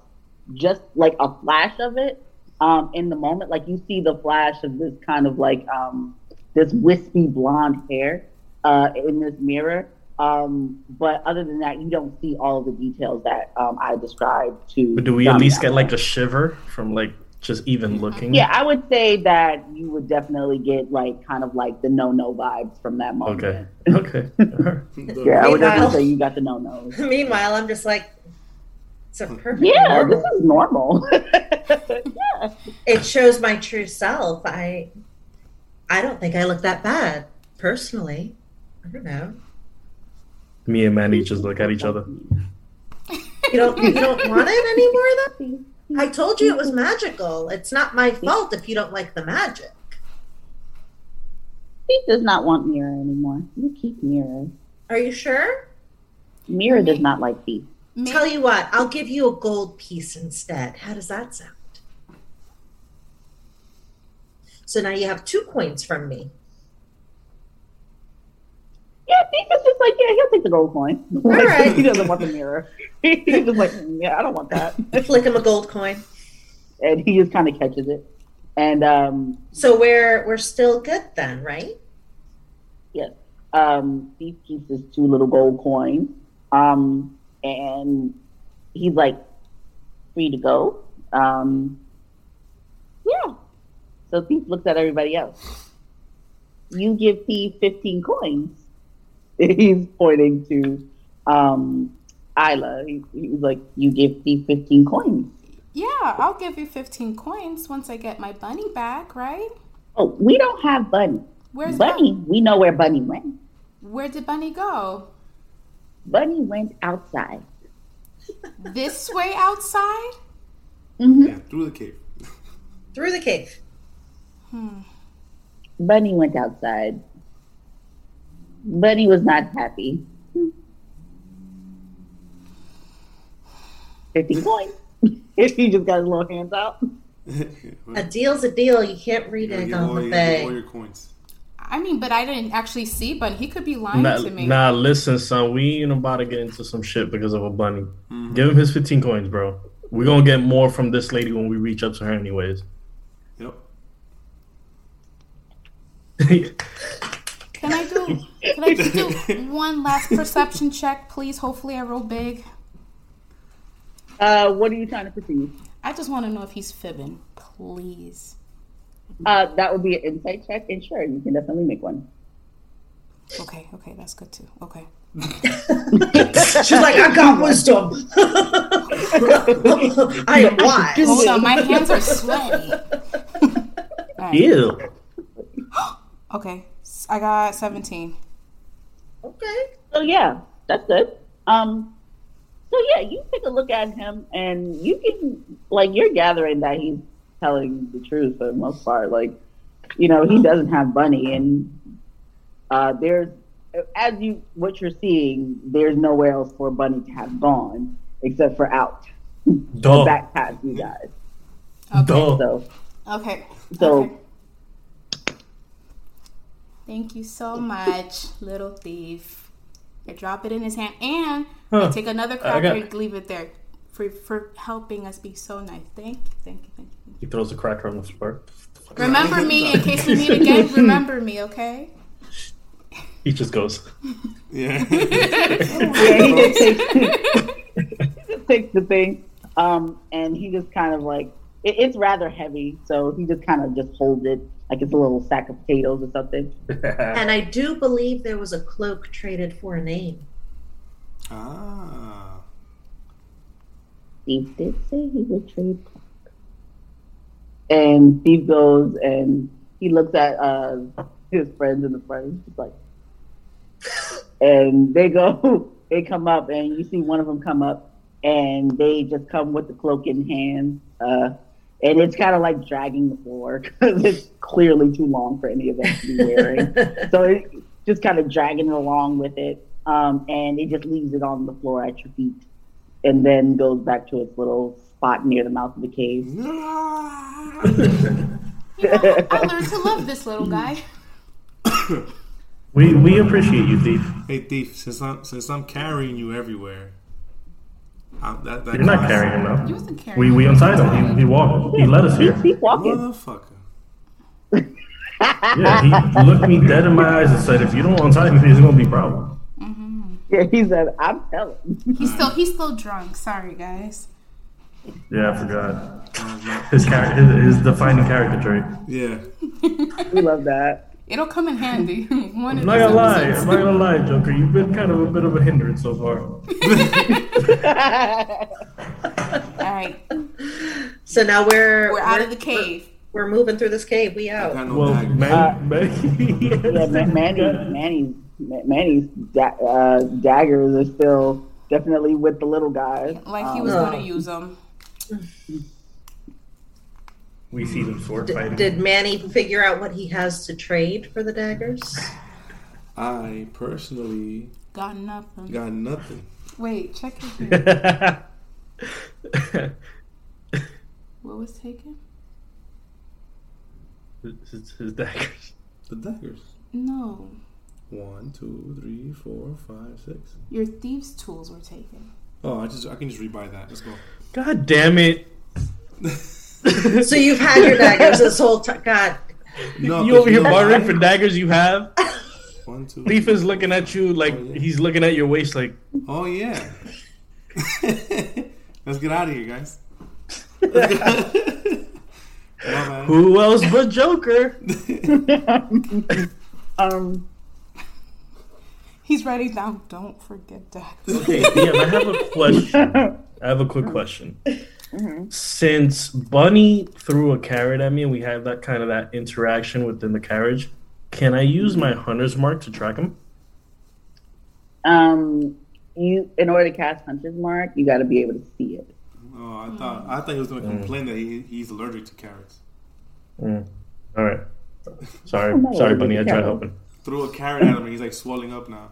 just like a flash of it, um, in the moment. Like you see the flash of this kind of like um, this wispy blonde hair, uh, in this mirror. Um, but other than that, you don't see all of the details that um, I described to. But do we at least get like a shiver from like just even looking? Yeah, I would say that you would definitely get like kind of like the no no vibes from that moment. Okay. <laughs> Okay. Yeah, I would Meanwhile- definitely say you got the no nos. Meanwhile, I'm just like, it's a perfect Yeah, normal. this is normal. <laughs> yeah. It shows my true self. I, I don't think I look that bad personally. I don't know. Me and Manny just look at each other. You don't. You don't want it anymore, though. I told you it was magical. It's not my fault if you don't like the magic. He does not want mirror anymore. You keep mirror. Are you sure? Mirror does not like thief. Tell you what, I'll give you a gold piece instead. How does that sound? So now you have two coins from me. Take the gold coin. right. <laughs> he doesn't want the mirror. <laughs> He's just like, yeah, I don't want that. <laughs> Flick him a gold coin. and he just kind of catches it. And um, So we're we're still good then, right? yes, um, he keeps his two little gold coins. Um, and he's like free to go. Um, yeah. So Thief looks at everybody else. You give Thief 15 coins. He's pointing to um, Isla. He, he's like, You give me 15 coins. Yeah, I'll give you 15 coins once I get my bunny back, right? Oh, we don't have Bunny. Where's Bunny, we know where Bunny went. Where did Bunny go? Bunny went outside. This way outside? Yeah, through the cave. Through the cave. Hmm. Bunny went outside. Bunny was not happy. 50 <laughs> coins. <laughs> he just got his little hands out. <laughs> A deal's a deal. You can't read it on all, the you all your coins. I mean, but I didn't actually see Bunny. He could be lying Nah, to me. nah, listen, son. We ain't about to get into some shit because of a bunny. Mm-hmm. Give him his 15 coins, bro. We're gonna get more from this lady when we reach up to her, anyways. Yep. Can I do? Just do <laughs> one last perception check, please? Hopefully, I roll big. Uh, what are you trying to perceive? I just want to know if he's fibbing, please. Uh, that would be an insight check, and sure, you can definitely make one. Okay, okay, that's good too. Okay. <laughs> She's like, I got <laughs> wisdom. I am wise. Hold on, my hands are sweaty. Alright, Ew. <gasps> Okay, I got 17. Okay. So yeah, that's good. Um, so yeah, you take a look at him, and you can like you're gathering that he's telling the truth for the most part. Like, you know, he doesn't have Bunny, and uh, there's as you what you're seeing, there's nowhere else for Bunny to have gone except for out Duh. back past you guys. Okay. Duh. So Okay. so okay. Thank you so much, little thief. I drop it in his hand and I take another cracker and leave it there for for helping us be so nice. Thank you, thank you, thank you. He throws a cracker on the floor. Remember me in <laughs> case we meet again. Remember me, okay? He just goes. Yeah. <laughs> yeah, he just takes, he just takes the thing, um, and he just kind of like it, it's rather heavy, so he just kind of just holds it like it's a little sack of potatoes or something. <laughs> And I do believe there was a cloak traded for a name. ah. Steve did say he would trade cloak. And Steve goes and he looks at uh, his friends in the front. He's just like, <laughs> and they go, <laughs> they come up, and you see one of them come up, and they just come with the cloak in hand, uh, and it's kind of like dragging the floor because it's clearly too long for any of us to be wearing. so it just kind of dragging it along with it, um, and it just leaves it on the floor at your feet, and then goes back to its little spot near the mouth of the cave. <laughs> You know, I learned to love this little guy. we we appreciate you, thief. Hey thief, since I'm since I'm carrying you everywhere, I, that, that You're not costs- carrying him He now. wasn't carrying. We we untied him. He, he walked. He let us here. Keep walking. Motherfucker. Yeah, he looked me dead in my eyes and said, "If you don't untie me, there's gonna be a problem." Mm-hmm. Yeah, he said, "I'm telling." He's still he's still drunk. Sorry, guys. Yeah, I forgot. His character, his, his defining character trait. Yeah. <laughs> We love that. It'll come in handy. <laughs> One I'm of not gonna lie. I'm not gonna lie, Joker. You've been kind of a bit of a hindrance so far. <laughs> All right, So now we're we're out of the cave. We're moving through this cave. We I out. no Well, daggers. man, man, Yeah, Ma- Manny, Manny, Manny's da- uh, daggers are still definitely with the little guys. Like he was Oh. gonna use them. <laughs> we see them sword D- fighting. did Manny figure out what he has to trade for the daggers? I personally Got nothing. got nothing. Wait, check it. Here. <laughs> What was taken? his, his daggers. The daggers. No. One, two, three, four, five, six. Your thieves' tools were taken. Oh, I just I can just rebuy that. Let's go. God damn it! <laughs> <laughs> So you've had your daggers this whole time. God, No, you 'cause over here bartering for daggers you have? One, two. Leaf is looking at you like Oh, yeah. he's looking at your waist like, Oh yeah. <laughs> Let's get out of here, guys. Let's <laughs> go. My bad. who else but Joker? Um, He's ready now. Don't forget that. Okay, DM, I have a question. I have a quick question. Since Bunny threw a carrot at me and we had that kind of that interaction within the carriage, can I use my hunter's mark to track him? um, you in order to cast Hunter's Mark, you got to be able to see it. Oh, I thought I thought he was going to complain that he, he's allergic to carrots. Mm. All right. Sorry, sorry, Bunny. I tried helping. Threw a carrot at him and he's like swelling up now.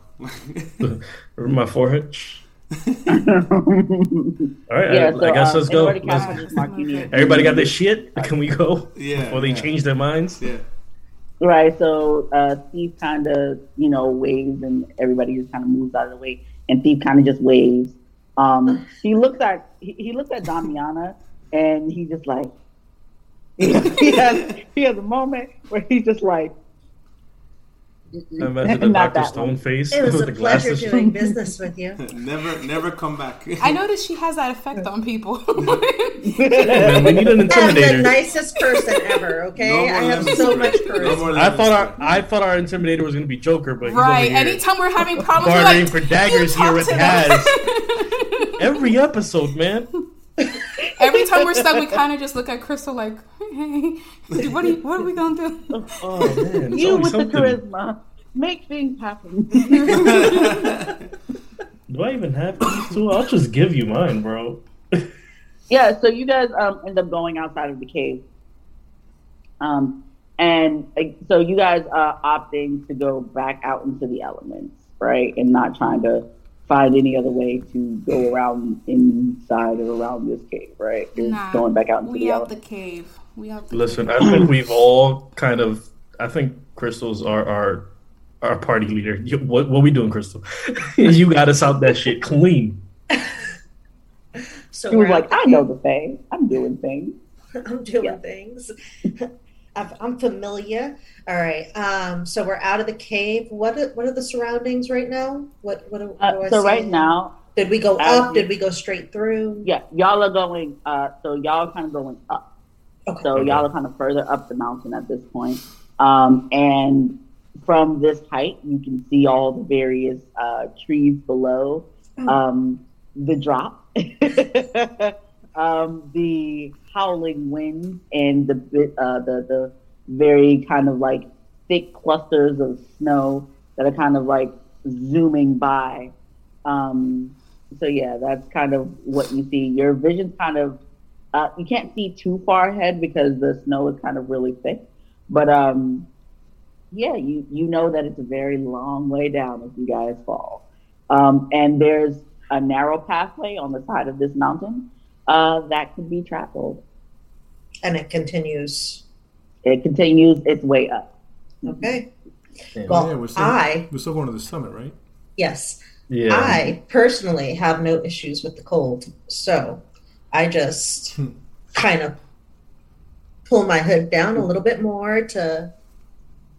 <laughs> My forehead. All right, Yeah, I, so I guess let's in go. order to cast Let's- Hunter's Mark, you need everybody got their shit? Can we go yeah. before they yeah. change their minds? Yeah. Right, so uh, Steve kind of, you know, waves and everybody just kind of moves out of the way. And Steve kind of just waves. Um, <laughs> he looks at he, he looks at Damiana and he just like <laughs> he has he has a moment where he's just like I imagine the <laughs> Not Dr. that Stone one. face it was with a the pleasure glasses. doing <laughs> business with you. <laughs> never, never come back. I noticed she has that effect on people. Man, we need an I'm the intimidator. nicest person ever. Okay, No I have so much No charisma. more I thought our. I thought our intimidator was gonna be Joker, but he's right. over here Anytime we're having problems, we're bartering like, for daggers "You here talk with to Kaz. them." Every episode, man. Every time we're stuck, we kind of just look at Crystal like, "Hey, what are you, what are we gonna do?" Oh man, you always with the charisma make things happen. <laughs> Do I even have these two? I'll just give you mine, bro. yeah, so you guys um, end up going outside of the cave. Um, and uh, so you guys are opting to go back out into the elements, right? And not trying to find any other way to go around inside or around this cave, right? You're Nah, going back out into we the out the cave. We out the Listen, cave. I think we've all kind of. I think Crystal's our our our party leader. You, what what we doing, Crystal? <laughs> you got us out that shit clean. <laughs> So He was we're like, I know the thing. I'm doing things. <laughs> I'm doing Yeah. things. I've, I'm familiar. All right. Um. So we're out of the cave. What are, What are the surroundings right now? What What, do- what do I Uh, so see? right now, did we go up? you- Did we go straight through? yeah, y'all are going. Uh, so y'all are kind of going up. Okay. So Okay. y'all are kind of further up the mountain at this point. Um, and from this height, you can see all the various uh, trees below. Oh. Um, the drop, <laughs> um, the howling wind, and the uh, the the very kind of like thick clusters of snow that are kind of like zooming by. Um, so yeah, that's kind of what you see. Your vision's kind of uh, you can't see too far ahead because the snow is kind of really thick. But um, yeah, you you know that it's a very long way down if you guys fall. Um, and there's a narrow pathway on the side of this mountain uh, that can be traveled. And it continues. It continues its way up. Okay. Yeah. Well, yeah, we're still, I we're still going to the summit, right? yes, Yeah. I personally have no issues with the cold, so I just Hmm. kind of pull my hood down a little bit more to,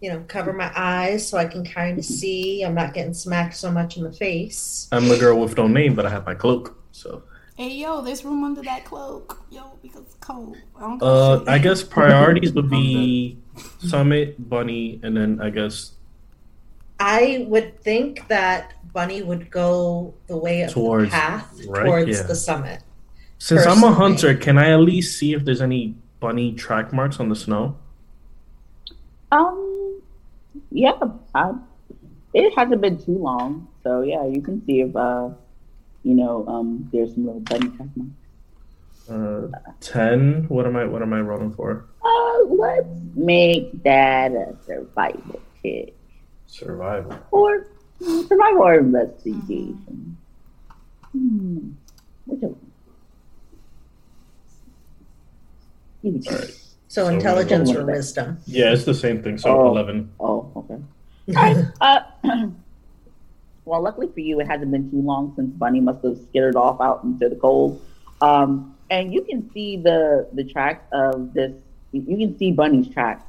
you know, cover my eyes so I can kind of see. I'm not getting smacked so much in the face. I'm the girl with no name, but I have my cloak. So, Hey yo, there's room under that cloak. Yo, because it's cold. I don't uh, give a I shit. guess priorities would <laughs> be Summit, Bunny, and then I guess I would think that Bunny would go the way of Towards- the path right, towards yeah. the summit. since I'm a hunter, can I at least see if there's any bunny track marks on the snow? Um, yeah, I, it hasn't been too long, so yeah, you can see if uh, you know, um, there's some little bunny track marks. Uh, ten. What am I? What am I rolling for? Uh, let's make that a survival check. Survival. Or mm, survival or investigation. Hmm. Whichever. Give me two. Alright. So So intelligence we're- or wisdom. Yeah, it's the same thing. So Oh. eleven. Oh, okay. Alright. Uh, <clears throat> well, luckily for you, it hasn't been too long since Bunny must have skittered off out into the cold. Um, and you can see the the tracks of this. You can see Bunny's tracks,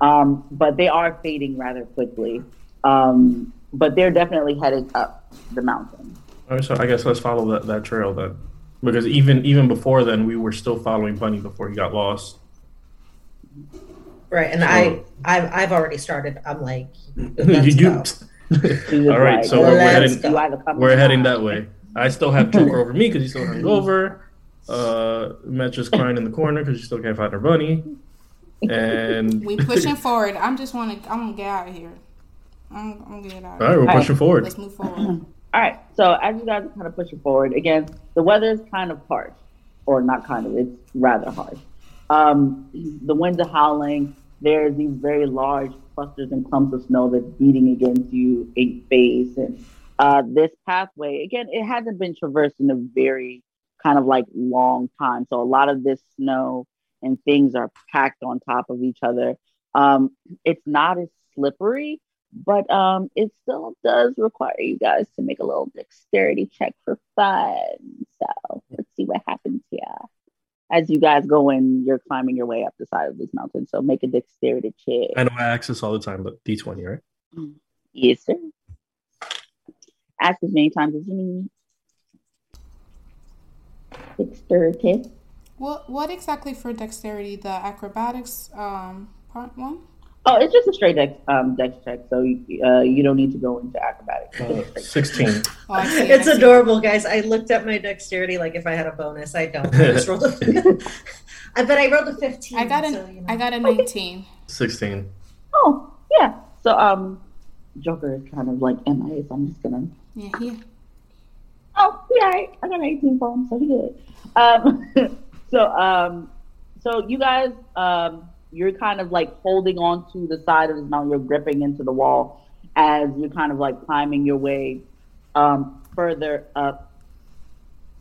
um, but they are fading rather quickly. Um, but they're definitely heading up the mountain. All right, so I guess let's follow that, that trail then, because even even before then, we were still following Bunny before he got lost. Right, and I, I've, I've already started. I'm like, <laughs> you, let's you- go. She was All right, like, so we're, we're heading go. You either come we're heading that way. I still have Joker over me because he's still <laughs> hungover. Uh, Metra's crying in the corner because she still can't find her bunny. And <laughs> We pushing forward. I'm just want to. I'm gonna get out of here. I'm, I'm gonna get out. all right, we're All pushing forward. Let's move forward. <clears throat> All right. So as you guys are kind of pushing forward, again, the weather is kind of harsh, or not kind of, it's rather harsh. Um, the winds are howling. There's these very large clusters and clumps of snow that's beating against you in face. And uh, this pathway, again, it hasn't been traversed in a very kind of like long time. So a lot of this snow and things are packed on top of each other. Um, it's not as slippery, but um, it still does require you guys to make a little dexterity check for fun. So let's see what happens here. As you guys go in, you're climbing your way up the side of this mountain. So make a dexterity check. I know I ask this all the time, but D20, right? Yes, sir. Ask as many times as you need. Dexterity. What what exactly for dexterity? The acrobatics um part one. Oh, it's just a straight dex, um, dex check, so uh, you don't need to go into acrobatics. Uh, 16. Oh, see, It's adorable, guys. I looked at my dexterity like if I had a bonus. I don't. I just rolled a. <laughs> <laughs> I bet I rolled a fifteen. I got an so, you know. I got a nineteen. 16. Oh, yeah. So, um, Joker is kind of like MIA, so I'm just gonna Yeah, he Oh, yeah, I I got 18 for him, so he did. Um, <laughs> so, um, so you guys, um, you're kind of like holding on to the side of this mountain. You're gripping into the wall as you're kind of like climbing your way um, further up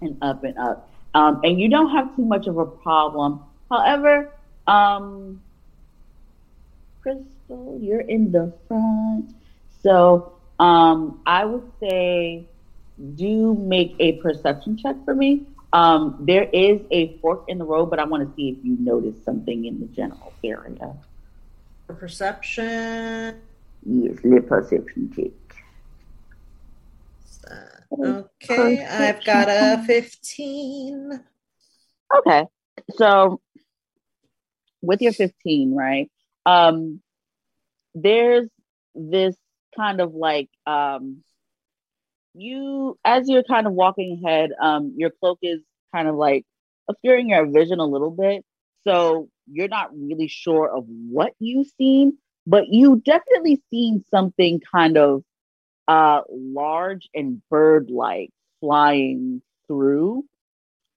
and up and up. Um, and you don't have too much of a problem. However, um, Crystal, you're in the front. So um, I would say do make a perception check for me. Um, there is a fork in the road, but I want to see if you notice something in the general area. perception. Yes, lip perception check. Okay, I've got a fifteen. Okay. So with your 15, right? Um there's this kind of like um you as you're kind of walking ahead, um your cloak is kind of like obscuring your vision a little bit. So you're not really sure of what you've seen, but you definitely seen something kind of uh large and bird like flying through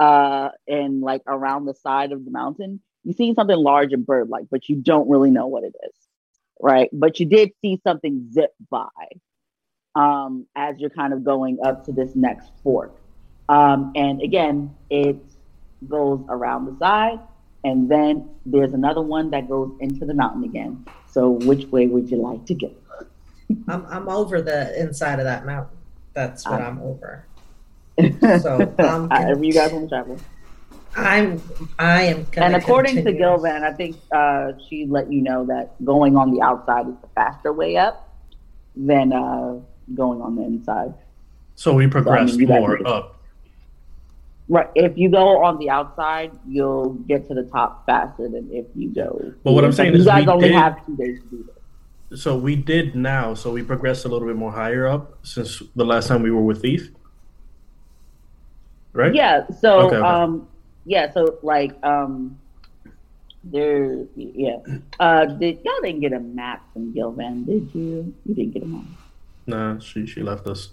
uh and like around the side of the mountain. You seen something large and bird like but you don't really know what it is right? But you did see something zip by um as you're kind of going up to this next fork um and again it goes around the side and then there's another one that goes into the mountain again so which way would you like to go <laughs> I'm I'm over the inside of that mountain. That's what I'm over. <laughs> so um, however you guys want to travel I'm I am. And according to. Gilvan, I think uh, she let you know that going on the outside is the faster way up than uh, going on the inside. So we progressed you guys more did. up. Right. If you go on the outside, you'll get to the top faster than if you go. But what I'm saying you is guys we only did- have two days to do this. So we did now. So we progressed a little bit more higher up since the last time we were with Thief. Right? Yeah. So, Okay, okay. um, yeah. So, like, um, there, yeah. Uh, did y'all didn't get a map from Gilvan? Did you? You didn't get a map. Nah, she she left us.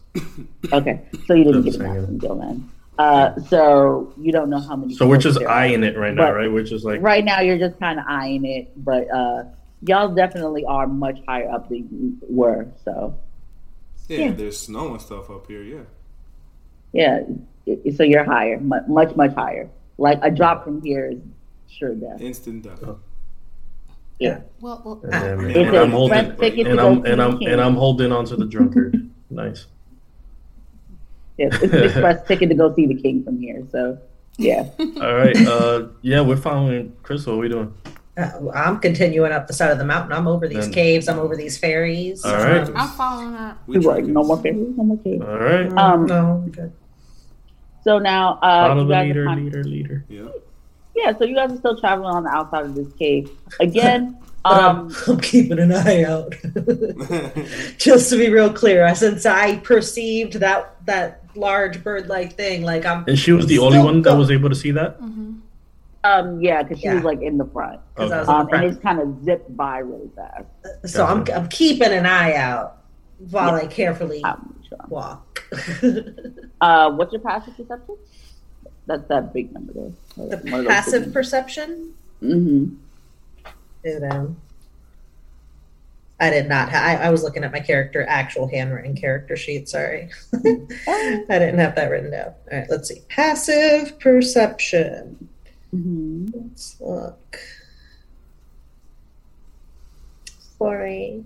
Okay, so you didn't get a map hanging. from Gilvan. Uh, so you don't know how many. So we're just there are. eyeing it right now, But- right? We're just like right now you're just kind of eyeing it, but uh, y'all definitely are much higher up than you were. So Yeah, Yeah. there's snow and stuff up here. Yeah. yeah, so you're higher, mu- much much higher. Like a drop from here is sure death. Instant death. Oh. Yeah. Well, well And, then- It's and a I'm holding express ticket to and I'm and I'm and I'm holding on to the drunkard. nice. <laughs> Yes, it's an express ticket to go see the king from here. So, yeah. <laughs> All right. Uh, yeah, we're following Crystal. What are we doing? Uh, I'm continuing up the side of the mountain. I'm over these Then- caves. I'm over these ferries. All right. I'm following up. We He's like, no more favorites, no more caves. All right. Um, no, I'm good. So now, uh, Follow the guys are leader, leader, leader. Yeah. Yeah. So you guys are still traveling on the outside of this cave again. <laughs> But I'm, Um, <laughs> I'm keeping an eye out. <laughs> Just to be real clear, since I perceived that that large bird-like thing, like I'm And she was the only Still one that was able to see that. hmm um, yeah, because she Yeah. was like in the front, because I was um, and the it front. just kind of zipped by really fast. So I'm I'm keeping an eye out while I carefully Um, sure. walk. Uh, what's your passive perception? That's that big number there. the passive perception. Mm-hmm. Dude, um, I did not. Ha- I, I was looking at my character actual handwritten character sheet. Sorry, <laughs> I didn't have that written down. All right, let's see. Passive perception. Mm-hmm. Let's look. Sorry.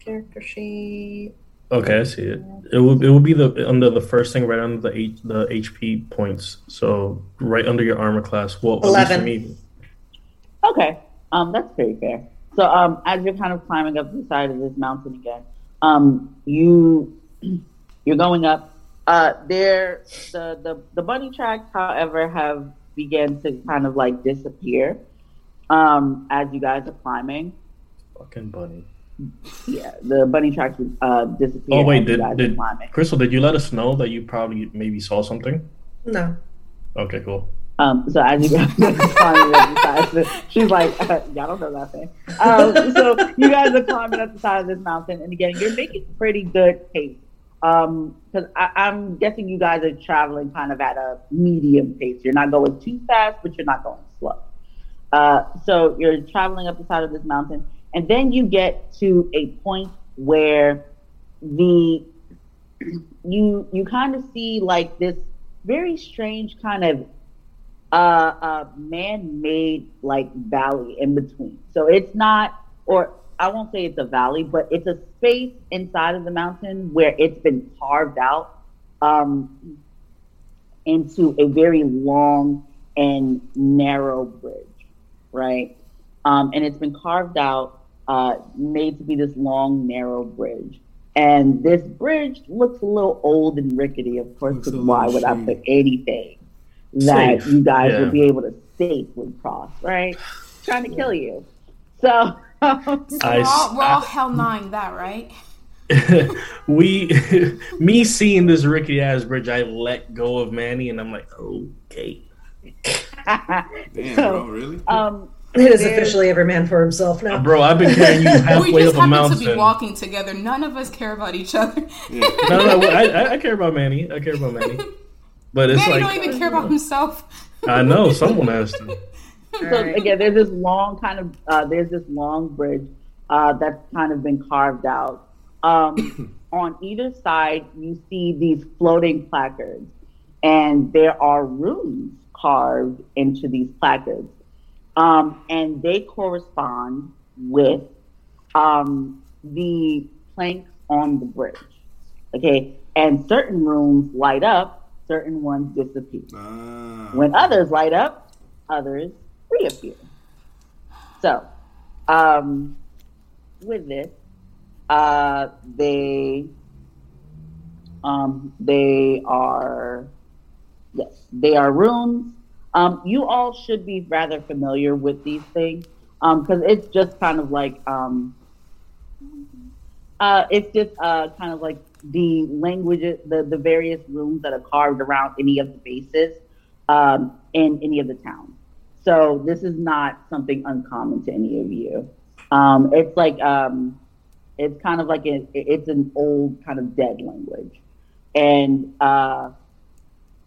Character sheet. Okay, I see it. It will it will be the under the first thing right under the H, the HP points. So right under your armor class. Well, at least for Eleven. me. Okay, um, that's pretty fair. So, um, as you're kind of climbing up the side of this mountain again, um, you <clears throat> you're going up. Uh, there, the the the bunny tracks, however, have began to kind of like disappear. Um, as you guys are climbing, Fucking bunny. Yeah, the bunny tracks uh disappear. Oh wait, as you did guys are did. Crystal? Did you let us know that you probably maybe saw something? No. Okay, cool. Um, so as you guys are climbing up the side, of the- she's like, <laughs> y'all don't know nothing. Um, so you guys are climbing up the side of this mountain, and again, you're making pretty good pace. Um, because I'm guessing you guys are traveling kind of at a medium pace. You're not going too fast, but you're not going slow. Uh, so you're traveling up the side of this mountain, and then you get to a point where the you you kind of see like this very strange kind of uh, uh, man-made like valley in between. So it's not, or I won't say it's a valley, but it's a space inside of the mountain where it's been carved out um, into a very long and narrow bridge, right? Um, and it's been carved out, uh, made to be this long, narrow bridge. And this bridge looks a little old and rickety, of course, because why would I put anything that Safe, you guys yeah. would be able to safely cross, right? Trying to kill you. So, So <laughs> <laughs> I we're all, we're all hell nine that, right? <laughs> we, me seeing this rickety ass bridge, I let go of Manny, and I'm like, okay. Damn, So, bro, really? um, It is There's- officially every man for himself now. Bro, I've been carrying you <laughs> we halfway just up a happen to be mountain. walking together. None of us care about each other. Yeah. <laughs> No, no, I, I- I care about Manny. I care about Manny. But it's Manny like don't even care about himself. I know someone has to. <laughs> so Alright. again, there's this long kind of uh, there's this long bridge uh, that's kind of been carved out. Um, <coughs> on either side, you see these floating placards, and there are runes carved into these placards, um, and they correspond with um, the planks on the bridge. Okay, and certain runes light up, certain ones disappear. Ah. When others light up, others reappear. So, um, with this, uh, they, um, they are, yes, they are runes. Um, you all should be rather familiar with these things because it's just kind of like, um, uh, it's just uh, kind of like the languages, the, the various runes that are carved around any of the bases um, in any of the towns. So this is not something uncommon to any of you. Um, it's like um, it's kind of like a, it's an old kind of dead language, and uh,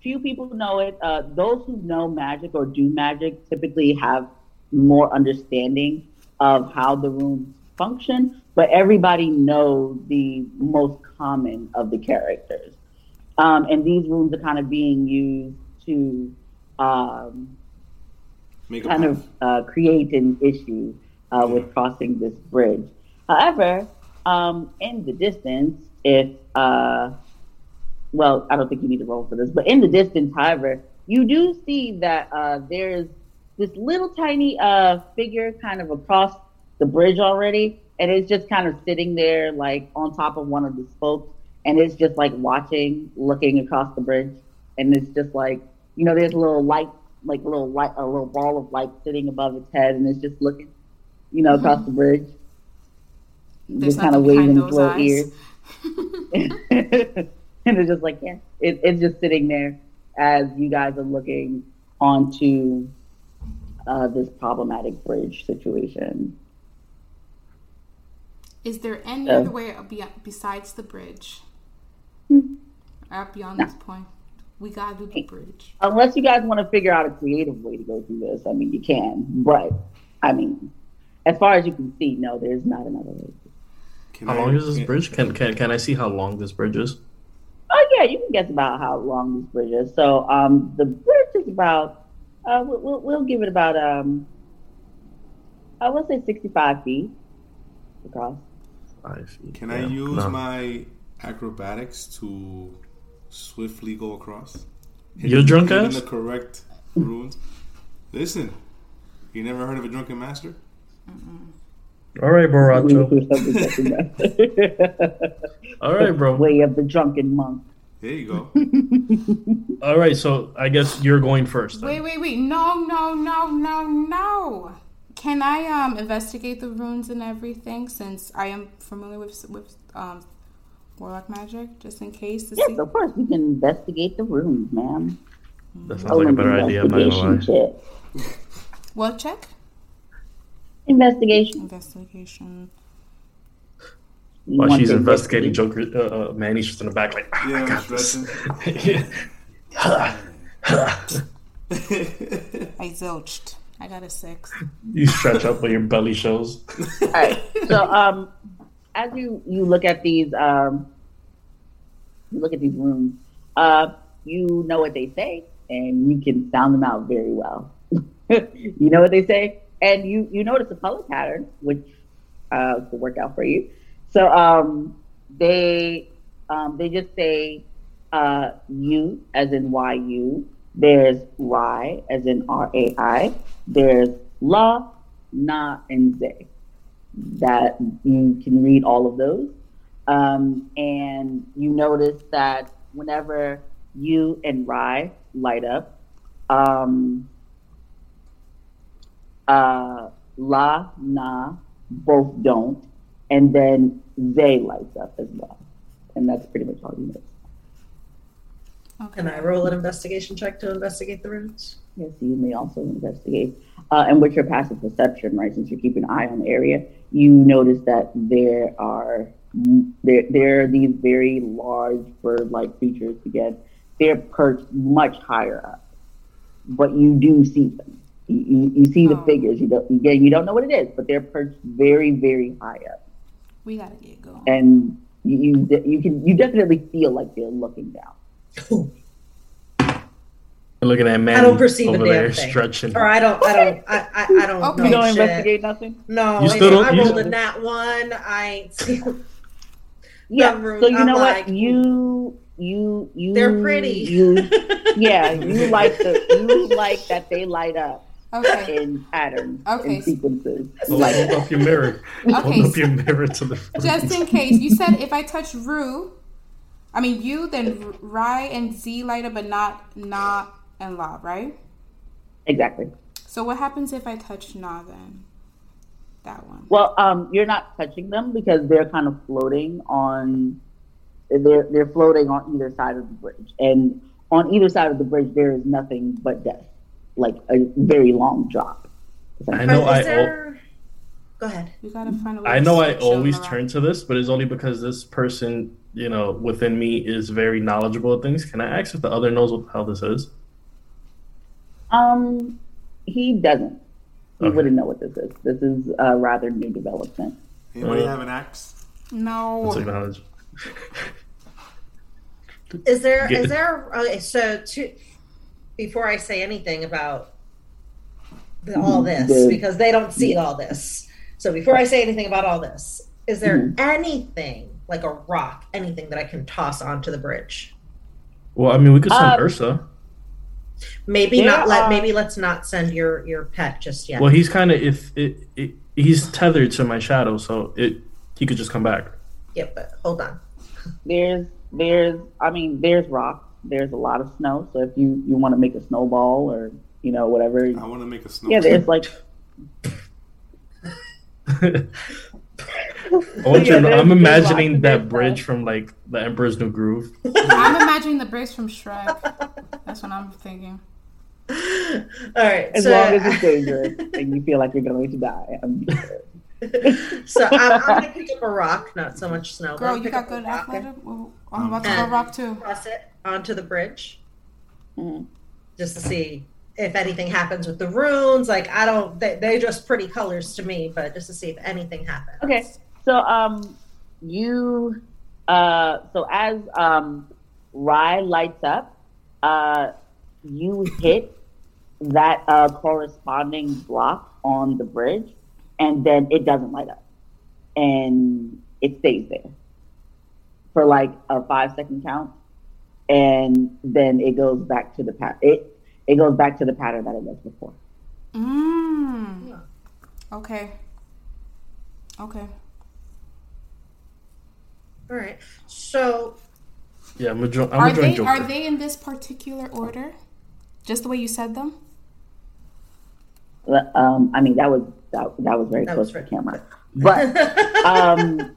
few people know it. Uh, those who know magic or do magic typically have more understanding of how the runes function, but everybody knows the most common of the characters. Um, and these runes are kind of being used to um, Make kind of uh, create an issue uh, with crossing this bridge. However, um, in the distance, if uh, well, I don't think you need to roll for this, but in the distance, however, you do see that uh, there's this little tiny uh, figure kind of across the bridge already, and it's just kind of sitting there, like on top of one of the spokes, and it's just like watching, looking across the bridge, and it's just like you know, there's a little light, like a little light, a little ball of light sitting above its head, and it's just looking, you know, across the bridge, There's just kind of waving its little eyes. ears. <laughs> <laughs> <laughs> <laughs> and it's just like, yeah, it, it's just sitting there as you guys are looking onto uh, this problematic bridge situation. Is there any Uh, other way besides the bridge? Hmm. Or beyond this point, we gotta do the bridge. Unless you guys want to figure out a creative way to go through this, I mean, you can. But I mean, as far as you can see, no, there's not another way. Can How I- long is this can- bridge? Can can can I see how long this bridge is? Oh yeah, you can guess about how long this bridge is. So um, the bridge is about. Uh, we'll, we'll, we'll give it about um. I will say sixty-five feet across. Five feet. Can I use no. my acrobatics to swiftly go across? Your drunk Given ass? the correct runes. Listen, you never heard of a drunken master? All right, Borracho. <laughs> All right, bro. Way of the drunken monk. There you go. <laughs> All right, so I guess you're going first. then. Wait, wait, wait! No, no, no, no, no! Can I um investigate the runes and everything since I am familiar with with um warlock magic, just in case Yes, see? of course we can investigate the runes, ma'am. That sounds like a better idea. I'm not gonna lie. Check. What check? Investigation. Investigation. While want she's investigating. Joker, uh, uh, Manny's just in the back, like, "Ah, Yeah, I I'm got this. <laughs> I zilched. I got a six. you stretch up, but your belly shows. All right. So, um, as you you look at these, um, you look at these runes, uh, you know what they say, and you can sound them out very well. <laughs> you know what they say, and you you notice a color pattern, which uh, will work out for you. So, um, they um, they just say uh, you as in Y U. There's Y as in R A I. There's La, Na, and Ze that you can read all of those. Um, and you notice that whenever you and Rai light up, um, uh, La, Na, both don't, and then they lights up as well. And that's pretty much all you know. Okay. Can I roll an investigation check to investigate the runes? Yes, you may also investigate. Uh, and with your passive perception, right, since you're keeping an eye on the area, you notice that there are there, there are these very large bird-like creatures. Again, they're perched much higher up, but you do see them. You, you, you see the Oh. figures. You don't again. You don't know what it is, but they're perched very, very high up, We gotta get going. and you you, you can you definitely feel like they're looking down. You're looking at Manny I don't perceive a damn there thing. stretching. Or I don't, I don't, I, I, I don't Okay. know You don't shit. investigate nothing. No, You I, still don't- I rolled a nat one. I. <laughs> Yeah. Them So you I'm know like, what? You you you They're pretty. You yeah, <laughs> you like the you like that they light up Okay. in patterns Okay. and sequences. Hold, Like hold up your mirror. <laughs> Okay, Hold up your mirror to the. Just in case, you said if I touch Rue, I mean you, then R- Rai and Z light up, but not Na and La, right? exactly. So what happens if I touch Na then? That one. Well, um, you're not touching them because they're kind of floating on. They're they're floating on either side of the bridge, and on either side of the bridge there is nothing but death, like a very long drop. I know I. al- there- Go ahead. We gotta find a way. I know I always turn to this, but it's only because this person, you know, within me is very knowledgeable of things. Can I ask if the other knows what, how this is? Um, he doesn't. He Okay. wouldn't know what this is. This is a rather new development. Anybody Uh, have an axe? No. Let's. Is there Get- is there okay, so to before I say anything about the, all this The- because they don't see all this. So before I say anything about all this, is there anything like a rock, anything that I can toss onto the bridge? Well, I mean, we could send Um, Ursa. Maybe There not. Let are- maybe let's not send your your pet just yet. Well, he's kind of if it, it, he's tethered to my shadow, so it he could just come back. yeah, but hold on. There's there's I mean there's rocks. There's a lot of snow. So if you you want to make a snowball or you know whatever, I want to make a snow. yeah, there's like I <laughs> yeah, to, I'm imagining that bridge stuff. from like the Emperor's New Groove. <laughs> <laughs> I'm imagining the bridge from Shrek. That's what I'm thinking. All right. as so, long as it's dangerous and you feel like you're going to die. I'm <laughs> so I'm, I'm gonna pick up a rock, not so much snow. but Girl, you pick got up a good rock athletic. Well, I'm about to go rock too. Toss it onto the bridge. Mhm. just to see if anything happens with the runes. Like I don't, they, they're just pretty colors to me, but just to see if anything happens. Okay. So um you uh so as um Rai lights up, uh you hit <laughs> that uh corresponding block on the bridge and then it doesn't light up. And it stays there for like a five second count and then it goes back to the pat it it goes back to the pattern that it was before. Mm. Okay. Okay. All right. So Yeah, I'm gonna join. I'm Are gonna they are they in this particular order? Just the way you said them? Um, I mean, that was that, that was very That close was to the camera. But <laughs> um,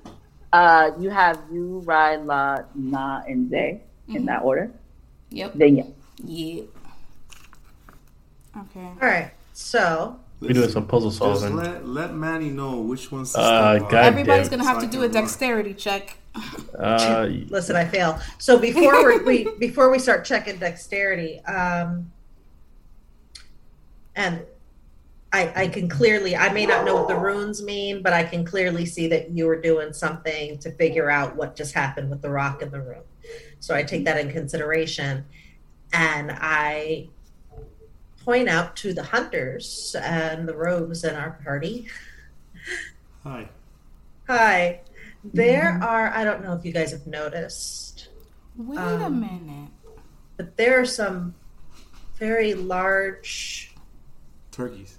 uh, you have you, Rai, La, Na, and Zay in that order. Yep. Then yes. Yeah. Okay. all right. So We're doing some puzzle Just solving. let let Manny know which ones. To Uh. God Everybody's damn. gonna have So to I do a run. dexterity check. Uh, <laughs> listen, I fail. So before we, we <laughs> before we start checking dexterity, um, and I I can clearly I may not know what the runes mean, but I can clearly see that you were doing something to figure out what just happened with the rock in the room. So I take that in consideration, and I point out to the hunters and the rogues in our party. Hi. Hi, there are I don't know if you guys have noticed. Wait a Um, minute. but there are some very large Turkeys.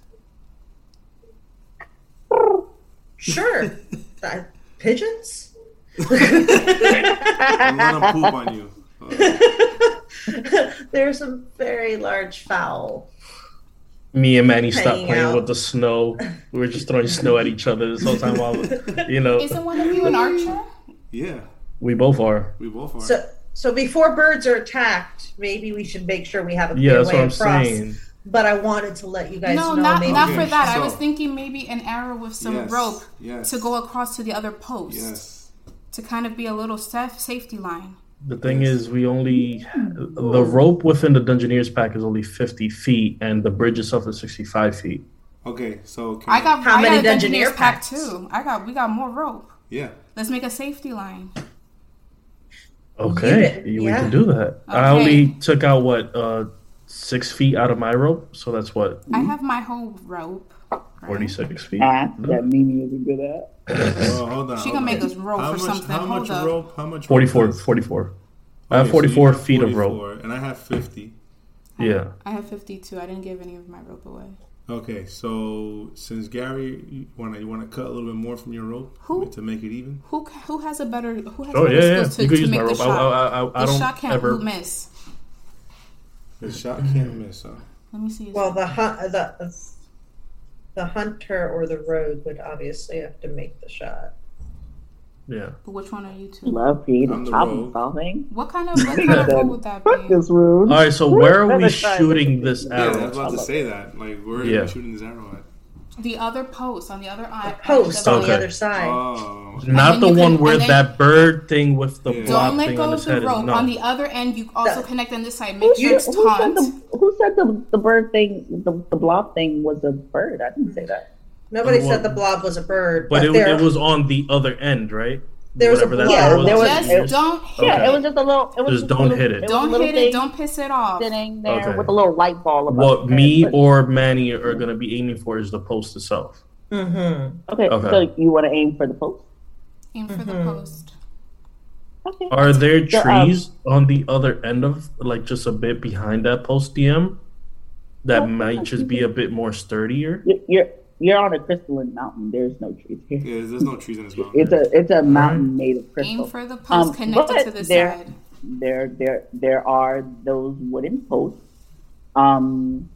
Sure <laughs> uh, pigeons I'm gonna poop on you. <laughs> Uh, there some very large fowl me and Manny stopped playing out. with the snow. We were just throwing snow at each other this whole time while, <laughs> you know, Isn't one of you an archer? yeah, we both are. we both are. so so before birds are attacked maybe we should make sure we have a Yeah, clear that's way what I'm across saying. But i wanted to let you guys No, know not maybe not Okay, for that. I was thinking maybe an arrow with some Yes, rope yes. to go across to the other post Yes. to kind of be a little safe safety line. The thing is, we only the rope within the Dungeoneers pack is only 50 feet, and the bridge itself is 65 feet. Okay, so can I got How I many got a Dungeoneer Dungeoneers pack too. I got we got more rope. yeah. Let's make a safety line. Okay, You- we can do that. I only took out what uh six feet out of my rope, so that's what I have my whole rope. right? 46 feet. Math that Mimi isn't good at. Well, hold on. She hold gonna on. make us roll how for much, something. How much Hold up. rope? How much? 44, rope is- 44. I have Okay, so you 44 feet of rope. and I have 50. Yeah. I have 52. I didn't give any of my rope away. Okay, so since Gary, you want to you want to cut a little bit more from your rope Who? to make it even? Who who has a better who has Oh better yeah, yeah. skills to, you to use make my the rope. I, shot? I, I, I the don't shot can't ever. miss. The shot can't miss. Huh? Let me see. well the hunt the the hunter or the rogue would obviously have to make the shot Yeah. but which one are you two? Love creative I'm the problem solving. What kind of <laughs> what kind of rope would that Fuck be? this room. All right. So where are we shooting this arrow? Yeah, I was about to say that. Like, where are Yeah. you shooting this arrow at? The other post on the other eye. post on the Okay. other side Oh, Not the one can- where then- that bird thing with the Yeah. blob Don't let thing go on of his the head. is- rope. No. On the other end, you also The- connect on this side. Make sure You, it's who said taunt. the who said the the bird thing the, the blob thing was a bird? I didn't say that. nobody Well, said the blob was a bird but but, it, it was on the other end, right? There was a that yeah, was. there was- Just it- don't hit Yeah, Okay. it was just a little. It was Just a don't little- hit it. was a Don't hit it. Don't piss it off. Sitting there Okay. with a little light ball. above What it. me But- or Manny are going to be aiming for is the post itself. Mm-hmm. Okay, Okay. so you want to aim for the post? Aim for the Mhm. post. Okay. Are there So, um, trees on the other end of, like, just a bit behind that post DM that No, might just be a bit more sturdier? You- You're you're on a crystalline mountain. There's no trees here. Yeah, there's no trees in this mountain. It's a it's a mountain made of crystal. Aim for the post Um, connected but to the there- side. There there there are those wooden posts. Um,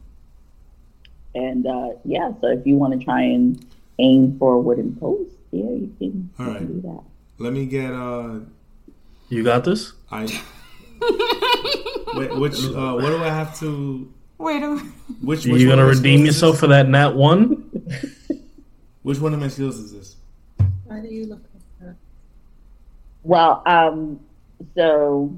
and uh, yeah, so if you want to try and aim for a wooden post, yeah, you can, All you right. can do that. Let me get uh You got this? I Wait, which uh what do I have to Wait a minute. which You gonna redeem yourself for that nat one? Which one of my skills is this? Why do you look like that? Well, um, so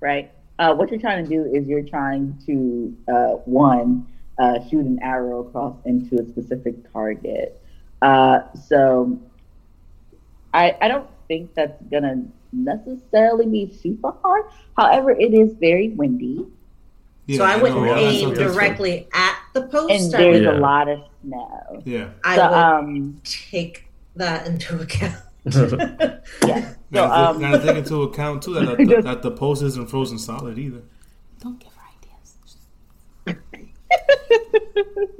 right, uh, what you're trying to do is you're trying to uh, one uh, shoot an arrow across into a specific target. Uh, so I I don't think that's gonna necessarily be super hard. However, it is very windy Yeah, so I know, wouldn't yeah, aim directly at the post. and there's Yeah. a lot of snow. fine. Yeah. I So um take that into account. <laughs> yeah. So Gotta, um gotta take into account too that, that, that the post isn't frozen solid either. Don't give her ideas.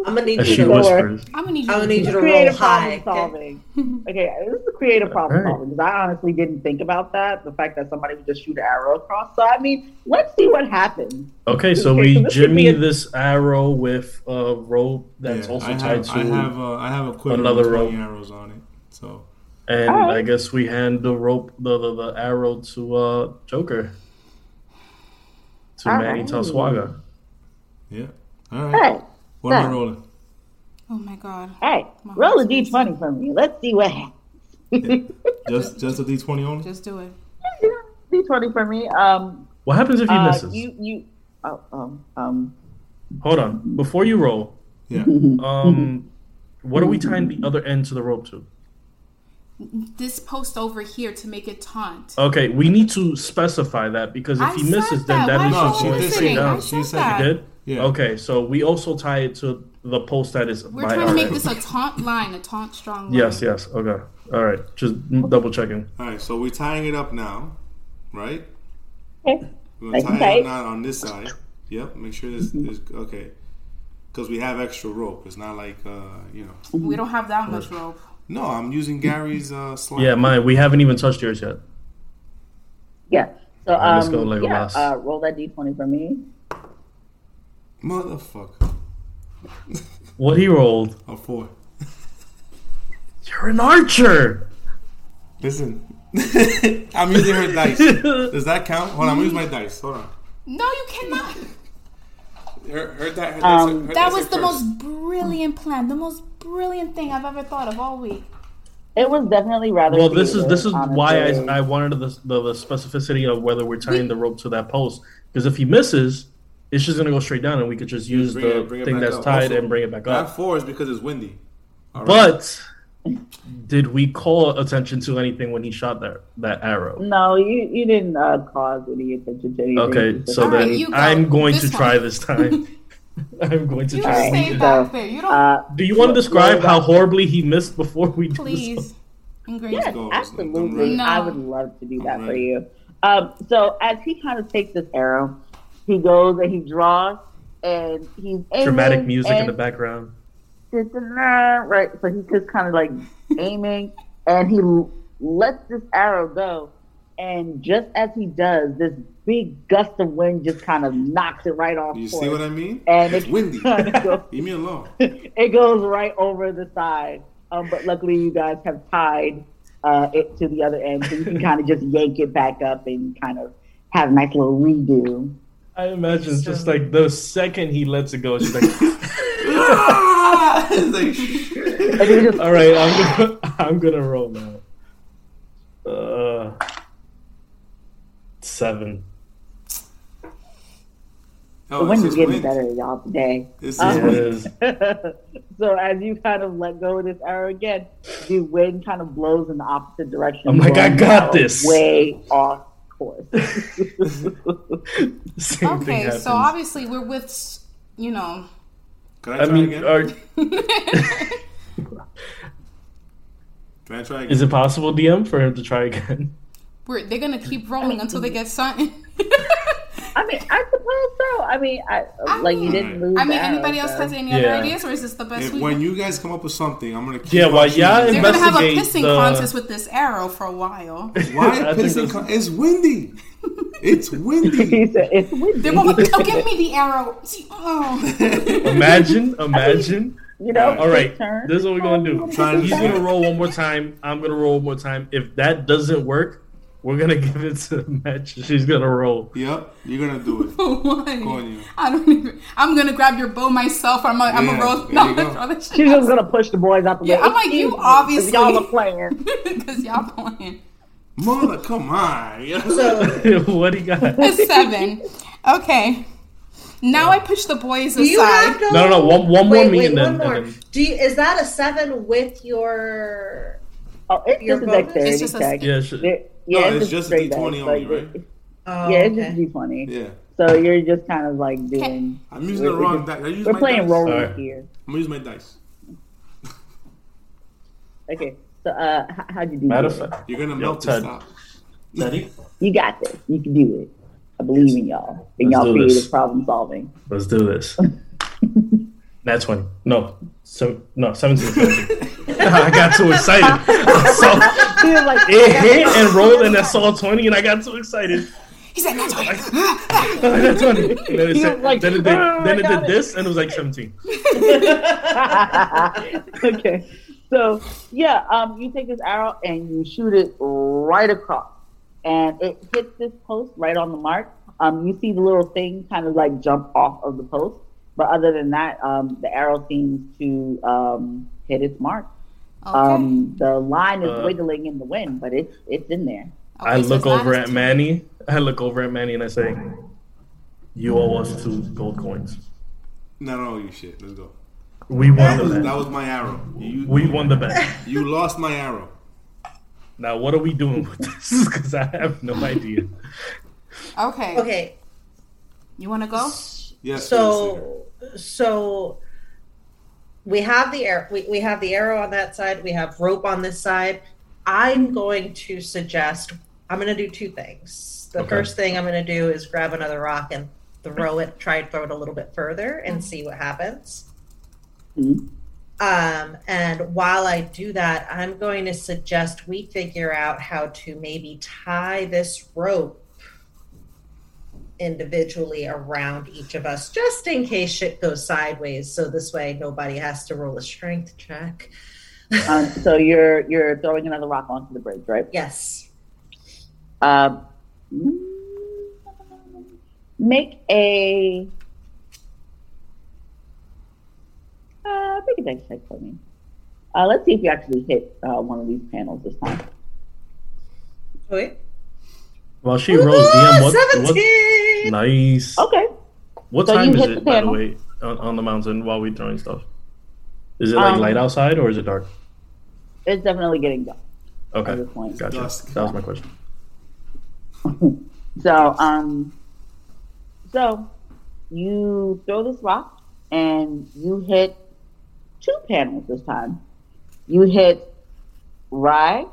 I'm gonna need As you she to Don't roll. whispers. I'm gonna need you. I would to need you to that. roll creative high. okay? solving. Okay, this is a creative problem Alright. solving because I honestly didn't think about that. The fact that somebody would just shoot an arrow across. So I mean, let's see what happens. Okay, so Okay, we so this jimmy a- this arrow with a rope that's Yeah, also I tied have, to, I have uh, I have a quiver another with rope. arrows on it. So and Alright. I guess we hand the rope, the the, the arrow to uh Joker, to Manny Alright. Taswaga. yeah. All right. Hey, What am I rolling? Oh my god. hey, My roll a heart's racing. d20 for me. Let's see what happens. <laughs> Just just a D twenty only? Just do it. d20 for me. Um, What happens if he uh, misses? you you. Oh, um, um, Hold on, before you roll, Yeah. <laughs> um, what are we tying the other end to the rope to? This post over here to make it taunt. Okay, we need to specify that because if I he misses, said then that. that Why is No, are just she going did say straight that. Down. She said said that. Did? Yeah. Okay, so we also tie it to the post that is We're by trying to make this a taunt line, a taunt strong line. Yes, yes. Okay. All right. Just double checking. All right, so we're tying it up now, right? okay. We're gonna and tie it tight. up on this side. Yep. Make sure this is okay. Because we have extra rope. It's not like uh, you know. We don't have that much rope. No, I'm using Gary's uh, slide. Yeah, mine. We haven't even touched yours yet. Yeah. So Alright, let's um, go, yeah, uh, roll that d20 for me. Motherfucker. What he rolled. A four. You're an archer. Listen, <laughs> I'm using her dice. Does that count? Hold on, I'm using my dice. Hold on. No, you cannot. Her, her, di- her dice. Um, her That dice was the first. most brilliant plan, the most brilliant thing I've ever thought of all week. It was definitely rather. Well, this is this is why. I, I wanted the, the the specificity of whether we're tying the rope to that post because if he misses, it's just gonna go straight down and we could just use Bring the bring it thing that's up. tied Also, and bring it back That up. four is because it's windy. All right. But did we call attention to anything when he shot that that arrow? No, you you didn't uh, cause any attention to anything. Okay, so then you go. I'm going This to try one. this time. <laughs> I'm going to You try. just Alright, stay back there. You don't. Uh, Do you want to describe how horribly he missed before we do Please. so? Yes, absolutely. No. I would love to do that I'm for you. Um, so as he kind of takes this arrow, he goes and he draws, and he's aiming, Dramatic music in the background. right. So he's just kind of like aiming, and he lets this arrow go, and just as he does, this big gust of wind just kind of knocks it right off. Do you course. see what I mean? And it's it windy. <laughs> kinda goes- <laughs> Leave me alone. <laughs> it goes right over the side. Um, but luckily, you guys have tied uh, it to the other end, so you can kind of just yank it back up and kind of have a nice little redo. I imagine just like the second he lets it go, she's like, <laughs> <laughs> It's like, And <laughs> just, all right, I'm gonna, I'm gonna roll now. Uh, seven. the Oh, wind is getting wind. better, y'all, today. It's Um, just so as you kind of let go of this arrow again, the wind kind of blows in the opposite direction. I'm like, I got this. Way off course. <laughs> Same Okay, happens. so obviously we're with, you know. Can I I try mean, again? are, <laughs> Can I try again? is it possible, DM, for him to try again? We're, they're gonna keep rolling until they get something. I mean, I suppose so. I mean, I, I like you didn't lose. I mean, the arrow, anybody else so- has any other Yeah. ideas, or is this the best If, we? when you guys come up with something, I'm gonna keep Yeah, on while choosing. y'all they're gonna have a investigate pissing the- contest with this arrow for a while. Why <laughs> pissing? Con- it's windy. It's windy. <laughs> Said, it's windy. They're both like, "Oh, <laughs> give me the arrow." Oh. Imagine, imagine. you know. All right, turn. this is what we're gonna do. He's gonna roll one more time. I'm gonna roll one more time. If that doesn't work, we're gonna give it to Match. She's gonna roll. Yep, you're gonna do it. Why? Go on, you. I don't even. I'm gonna grab your bow myself. I'm gonna, I'm Yeah, gonna roll. No, go. throw that shit She's just gonna push the boys out the Yeah, way. I'm like, you Excuse me, 'cause obviously- y'all are playing. <laughs> because y'all playing. Mother, come on. <laughs> So, <laughs> what do you got? A seven. Okay. Now I push the boys do you have aside. no? No, no, one- one more wait, me wait, and then- one more. then- Do you, is that a seven with your? Oh, it's Your just a dexterity It's just a- check. Yeah, sh- There- yeah, No, it's, it's just, just D20 only, like, right? Oh, yeah, it's okay. just D twenty. yeah, So you're just kind of like doing. I'm using we're- the we're wrong just- dice. I use We're my playing dice. roll Alright. here. I'm gonna use my dice. <laughs> Okay, so uh, h- how'd you do? Matter this? of You're gonna melt the Ted. stop. <laughs> Teddy, You got this. You can do it. I believe in y'all. In Let's y'all do this. creative problem solving. let's do this. <laughs> That's twenty. No, so no, seventeen. 17. <laughs> I got too excited. I saw, was like, it hit and rolled, and I saw twenty, and I got too excited. He said, "That's <laughs> right." I got twenty. Then it, said, like, then it did, "Oh, then it did it." this, and it was like seventeen. <laughs> okay. So yeah, um, you take this arrow and you shoot it right across, and it hits this post right on the mark. Um, you see the little thing kind of like jump off of the post, but other than that, um, the arrow seems to um, hit its mark. Okay. Um, the line is Uh, wiggling in the wind, but it's it's in there. I so look over at two. Manny. I look over at Manny and I say, "You owe us two gold coins. No, no, you shit. Let's go. We won That the was, that was my arrow. You, We won the bet. <laughs> you lost my arrow. Now, what are we doing with this? <laughs> Because I have no idea. Okay. Okay. You want to go? Yes. so so we have the arrow we, we have the arrow on that side we have rope on this side i'm going to suggest i'm going to do two things the Okay. first thing i'm going to do is grab another rock and throw it try and throw it a little bit further and see what happens Mhm. um, and while i do that i'm going to suggest we figure out how to maybe tie this rope individually around each of us just in case shit goes sideways so this way nobody has to roll a strength check Um, so you're you're throwing another rock onto the bridge, right? yes Um, make a uh, make a dex check for me. Uh, let's see if you actually hit uh, one of these panels this time. Wait. While she rolls, DM, what, what? Nice. Okay. What So time is it, the by the way, on, on the mountain while we're throwing stuff? Is it like Um, light outside or is it dark? It's definitely getting dark Okay, point. gotcha. Dusk. That was my question. So, um, so you throw this rock and you hit two panels this time. You hit right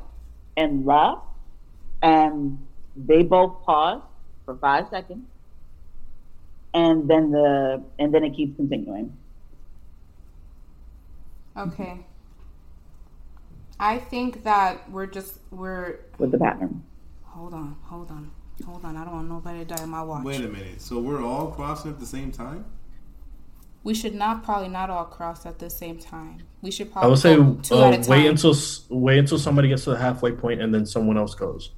and left, and they both pause for five seconds, and then the and then it keeps continuing. Okay. I think that we're just we're with the pattern. hold on, hold on, hold on. I don't want nobody to die on my watch. Wait a minute. So we're all crossing at the same time? We should not probably not all cross at the same time. We should probably. I probably would say two uh, at a time. wait until wait until somebody gets to the halfway point and then someone else goes.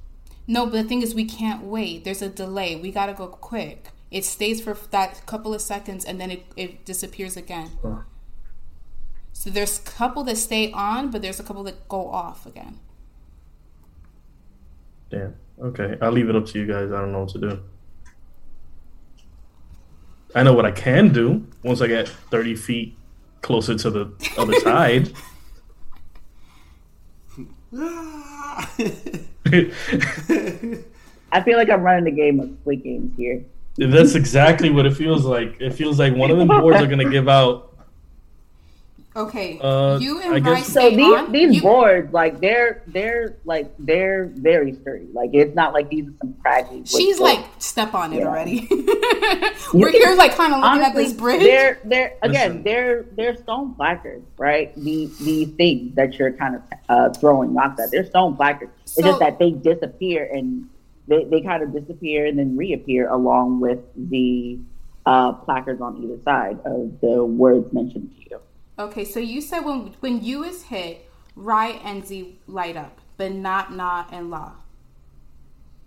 No, but the thing is, we can't wait. There's a delay. We gotta go quick. It stays for that couple of seconds and then it, it disappears again. So there's a couple that stay on, but there's a couple that go off again. Damn. Okay, I'll leave it up to you guys. I don't know what to do. I know what I can do once I get 30 feet closer to the other <laughs> side. <laughs> <laughs> I feel like I'm running a game of Squid Games here. That's exactly what it feels like. It feels like one of the boards are gonna give out. Okay, Uh, you I and guess- Bryce So these on. these You- boards, like they're they're like they're very sturdy. Like it's not like these are some craggy. wood She's boards. like, step on it Yeah. already. <laughs> We're here, like, kind of looking at this bridge. They're they're again Listen. they're they're stone placards, right? The the things that you're kind of uh, throwing rocks at, they're stone placards. It's just that they disappear and they, they kind of disappear and then reappear along with the uh, placards on either side of the words mentioned to you. Okay, so you said when when you is hit, Rai and Z light up, but not Na and La.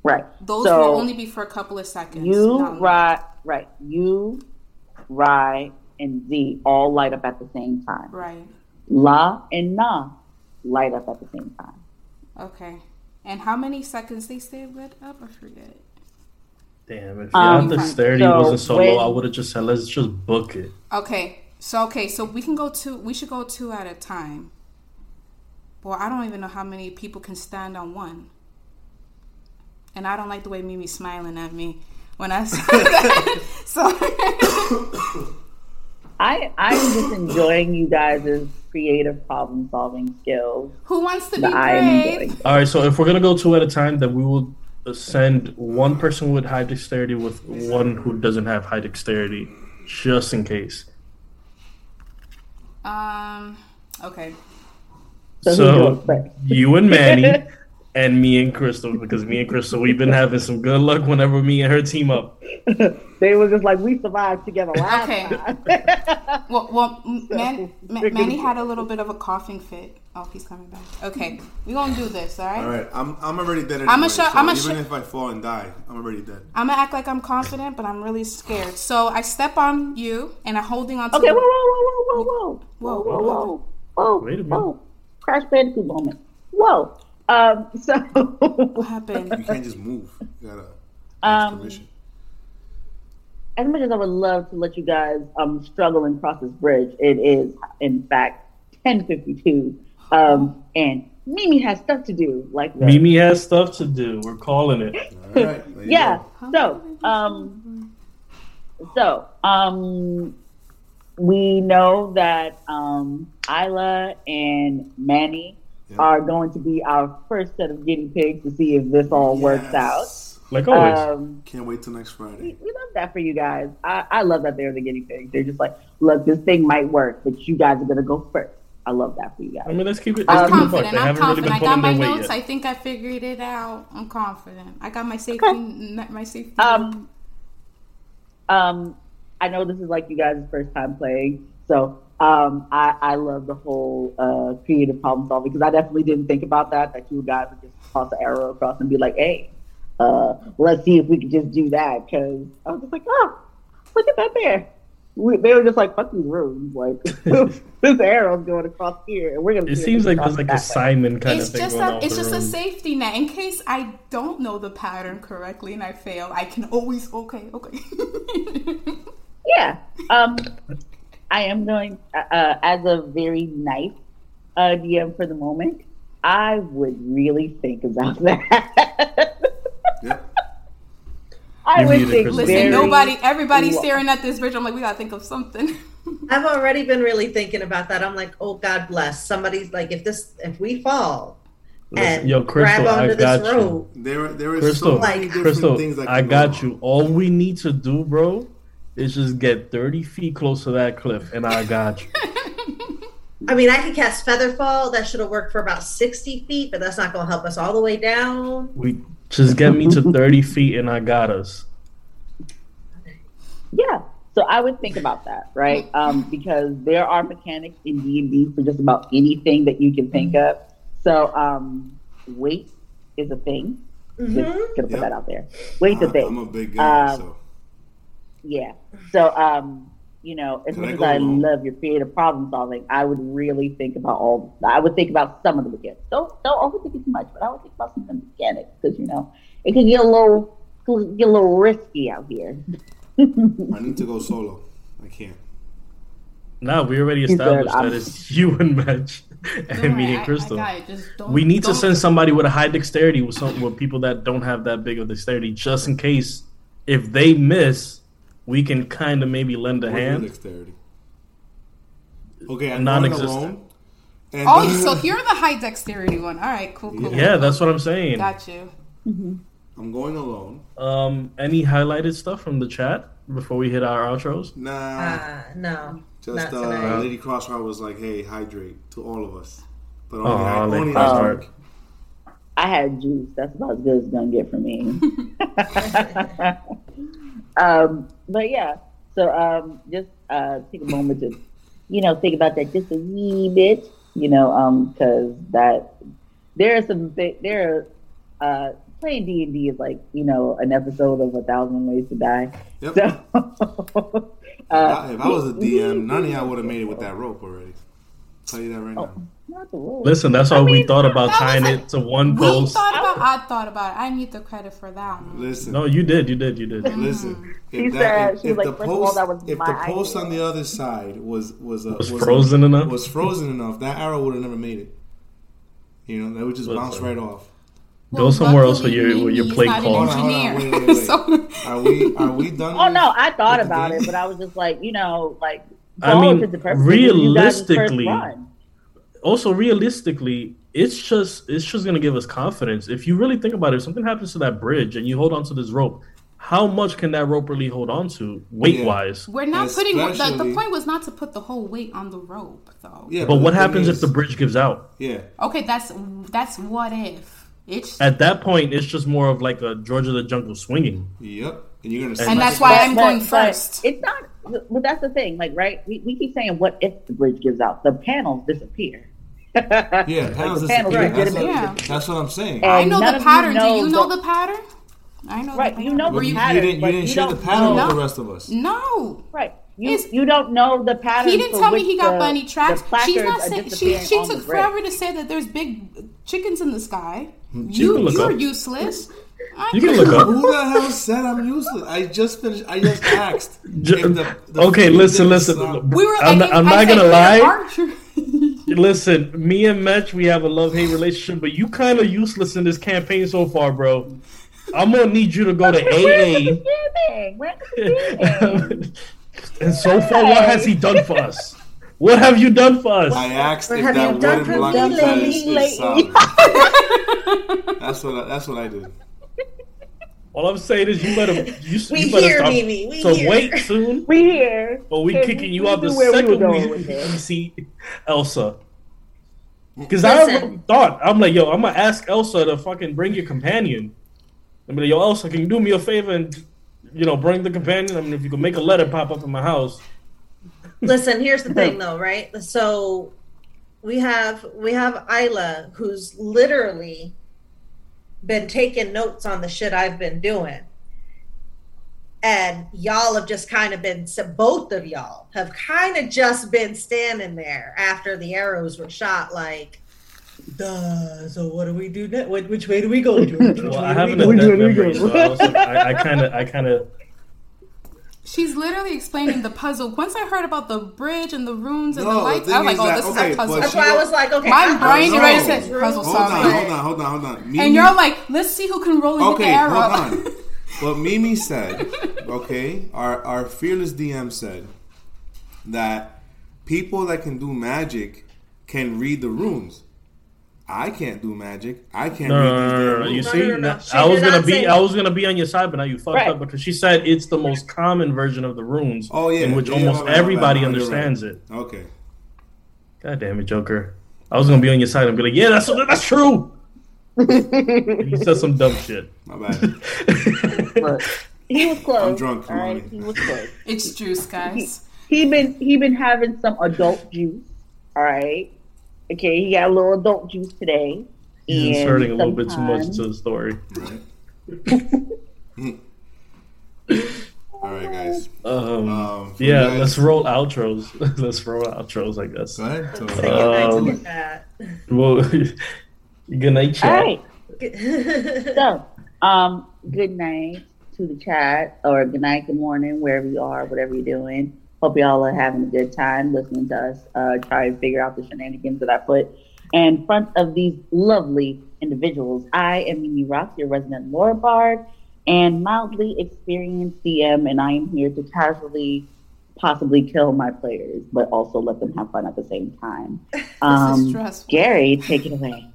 Right. Those so will only be for a couple of seconds. you. Rai, right. You, Rai, and Z all light up at the same time. Right. La and Na light up at the same time. Okay. And how many seconds they stay lit up? I forget. Damn, if Um, the dexterity so wasn't so when- low, I would have just said, let's just book it. Okay. So okay, so we can go two. We should go two at a time. Well, I don't even know how many people can stand on one. And I don't like the way Mimi's smiling at me when I said <laughs> that. <laughs> So <coughs> <laughs> I I'm just enjoying you guys' creative problem solving skills who wants to be that I am brave? All right, so if we're gonna go two at a time, then we will uh, send one person with high dexterity with one who doesn't have high dexterity, just in case. Um. Okay. So, So you and Manny, <laughs> and me and Crystal, because me and Crystal, we've been having some good luck whenever me and her team up. <laughs> They were just like we survived together last Okay. time. <laughs> Well, well, M- Man, Ma- we're gonna Manny had a little bit of a coughing fit. Oh, he's coming back. Okay, we gonna do this, all right? All right, I'm I'm already dead. Anyway, I'ma show- so I'ma even show- if I fall and die, I'm already dead. I'm gonna act like I'm confident, but I'm really scared. So I step on you, and I'm holding on to. okay, the- whoa, whoa, whoa, whoa, whoa, Whoa, whoa, whoa, whoa, whoa, Wait a minute. whoa, Crash Bandicoot moment. Whoa. Um. So. What happened? You can't just move. You gotta Um, permission. as much as I would love to let you guys um, struggle and cross this bridge, it is in fact 10:52, um, and Mimi has stuff to do. Like that. Mimi has stuff to do. We're calling it. All right. yeah. go. So, um, so um, we know that um, Isla and Manny Yeah. are going to be our first set of guinea pigs to see if this all works out. Like always. Um, Can't wait till next Friday. we love that for you guys. I, I love that they're the guinea pigs. They're just like, look, this thing might work, but you guys are gonna go first. I love that for you I guys. mean, let's keep it. I'm Let's keep it a buck. confident. They I'm haven't really confident. been I got pulling my notes. yet. I think I figured it out. I'm confident. I got my safety. Okay. n- My safety. Um, um, I know this is like you guys' first time playing, so um, I, I love the whole uh, creative problem solving because I definitely didn't think about that. That you guys would just toss an arrow across and be like, "Hey, uh, let's see if we can just do that." Because I was just like, "Oh, look at that there." We, they were just like, "Fuck these runes!" Like <laughs> this arrow's going across here, and we're gonna. It seems we like can there's like a. Simon kind it's of thing just going a on. it's just the a safety net in case I don't know the pattern correctly and I fail. I can always okay okay. <laughs> Yeah. Um, I am going uh, uh, as a very nice uh, DM for the moment. I would really think about <laughs> that. Yep. I You would think Listen, very. nobody, everybody's Well- staring at this bridge. I'm like, we gotta think of something. <laughs> I've already been really thinking about that. I'm like, oh God bless. Somebody's like, if this, if we fall Listen, and Yo, Crystal, grab I onto got this you. rope, There, there is Crystal, so many different Crystal, things that I got go you. All we need to do, bro, is just get 30 feet close to that cliff, and I got you. <laughs> I mean, I could cast Featherfall. That should have worked for about 60 feet, but that's not going to help us all the way down. We just get me to 30 feet, and I got us. Yeah. So I would think about that, right? Um, because there are mechanics in D and D for just about anything that you can think of. So um, weight is a thing. Just Mhm. gonna put Yep. that out there. Weight's a I- thing. I'm a big guy, Um, so Yeah. So, um, you know, as Can much I as I alone? love your creative problem solving, I would really think about all. I would think about some of the mechanics. Don't don't overthink it too much, but I would think about some of the mechanics because you know it can get a little get a little risky out here. I need to go solo. I can't. No, we already He said, established that it's <laughs> you and Match <laughs> and worry, me I- and I Crystal. got it. Just don't- We need to don't- send somebody with a high dexterity with some with people that don't have that big of dexterity, just in case if they miss, we can kind of maybe lend a What's hand. dexterity. Okay, I'm going Non-existent. alone. And Oh, <laughs> so you're the high dexterity one. All right, cool, cool. Yeah, that's what I'm saying. Got you. I'm going alone. Um, any highlighted stuff from the chat before we hit our outros? Nah, Uh, no. just not uh, tonight. Lady Crossheart was like, "Hey, hydrate to all of us." But Aw, only, I, Lady only Crossheart. I had juice. That's about as good as it's gonna get for me. <laughs> <laughs> um, but yeah, so um, just uh, take a moment to, you know, think about that just a wee bit, you know, um, because that there are some thi- there are uh, playing D and D is like you know an episode of a thousand ways to die. Yep. So, <laughs> If I- if I was a DM, <laughs> none of y'all would have made it with that rope already. tell you that right now. Not the rules. Listen, that's why we mean, thought about tying like- it to one We post. thought about. I thought about it. I need the credit for that one. Listen, No, you did, you did, you did. listen. If that, said- if, if was the like, all, post, if the post idea. on the other side was was uh, Was frozen enough? was frozen enough, that arrow would have never made it. You know, that would just bounce right off. Go somewhere else with luckily, your with your plate not an calls. Hold on, hold on, engineer. wait, wait, <laughs> wait. so Are we are we done? Oh no, I thought about it, but I was just like, you know, like. I for all mean, intents and purposes, this is you first realistically- run. Also realistically it's just it's just gonna give us confidence if you really think about it if something happens to that bridge and you hold on to this rope how much can that rope really hold on to weight wise we're not putting. The, the point was not to put the whole weight on the rope, though. Yeah, but what happens is- if the bridge gives out Yeah, Okay, that's that's what if. It's at that point it's just more of like a George of the Jungle swinging yep. And you're gonna. and that's why. I'm going first. It's not, but that's the thing. Like, right? We, we keep saying, "What if the bridge gives out?" The panels disappear. Yeah, panels the panels disappear. That's, Yeah. what, that's what I'm saying. And I know the of you pattern. Do you know the- the pattern? I know. Right, you know But the you, pattern, you didn't, you didn't you share the pattern know. with the rest of us. No. Right. You It's- you don't know the pattern. He didn't tell me he got the- bunny tracks. She's not saying she. She took forever to say that there's big chickens in the sky. Hmm, you You can look you're up. useless. I you can look up Who the hell said I'm useless? I just finished. I just <laughs> asked. Ju- the- the okay listen listen stop- We were. I'm like, not- I'm I not gonna "You're lie." Archer." listen me and Metch, we have a love-hate relationship but you kind of useless in this campaign so far bro i'm gonna need you to go to Where's the aa beginning? Where's the beginning? and so far, what has he done for us? What have you done for us? I asked What if have that you done wooden for block me of lately, is, is lately? Um, solid. <laughs> that's what. I, that's what I did. All I'm saying is, you better you, <laughs> We you better hear, stop Mimi, we some hear. weight soon, we here. or we Okay, kicking you we out the knew we second going we, with we see Elsa. Because I thought I'm like, yo, I'm gonna ask Elsa to fucking bring your companion. I'm like, yo, Elsa, can you do me a favor and you know bring the companion? I mean, if you can make a letter pop up in my house. Listen, here's the thing <laughs> though, right? So we have we have Isla who's literally been taking notes on the shit I've been doing. And y'all have just kind of been so both of y'all have kind of just been standing there after the arrows were shot like Duh, so what do we do next? Which, which way do we go? George? Which Well, way I do have we an go? adept memory, so I I kind of, I kind of. She's literally explaining the puzzle. Once I heard about the bridge and the runes and No, the the lights, I was like, "Oh, that- this okay, is a puzzle." That's why I was like, okay. My I- brain No. already said puzzle Hold on, solving. hold on, hold on, hold on. Mimi, And you're like, "Let's see who can roll and hit okay, the arrow." hold on. <laughs> What Mimi said, okay, our our fearless DM said that people that can do magic can read the runes. I can't do magic. I can't No, read no, no, damn no, no. You see, no, no, no. I was gonna be, say- I was gonna be on your side, but now you fucked Right. up because she said it's the most common version of the runes. Oh, yeah. in which Yeah, almost my everybody my understands right. it. Okay. God damn it, Joker! I was gonna be on your side and be like, yeah, that's that's true. <laughs> And you said some dumb shit. My bad. <laughs> He was close. I'm drunk, All right, he was close. It's juice, guys. He been he been having some adult juice. All right. Okay, he got a little adult juice today. He's And inserting a little bit too much sometimes- into the story. Right. <laughs> All right, guys. Um, Um, yeah, guys- let's roll outros. <laughs> let's roll outros, I guess. Go ahead. So, Say goodnight to Um, your cat. Well, <laughs> good night, All chat. right. So, um, good night to the chat, or good night, good morning, wherever you are, whatever you're doing. Hope y'all are having a good time listening to us uh, try and figure out the shenanigans that I put in front of these lovely individuals. I am Mimi Rock, your resident lore bard and mildly experienced DM, and I am here to casually possibly kill my players, but also let them have fun at the same time. <laughs> this Um, stressful. Gary, take it away.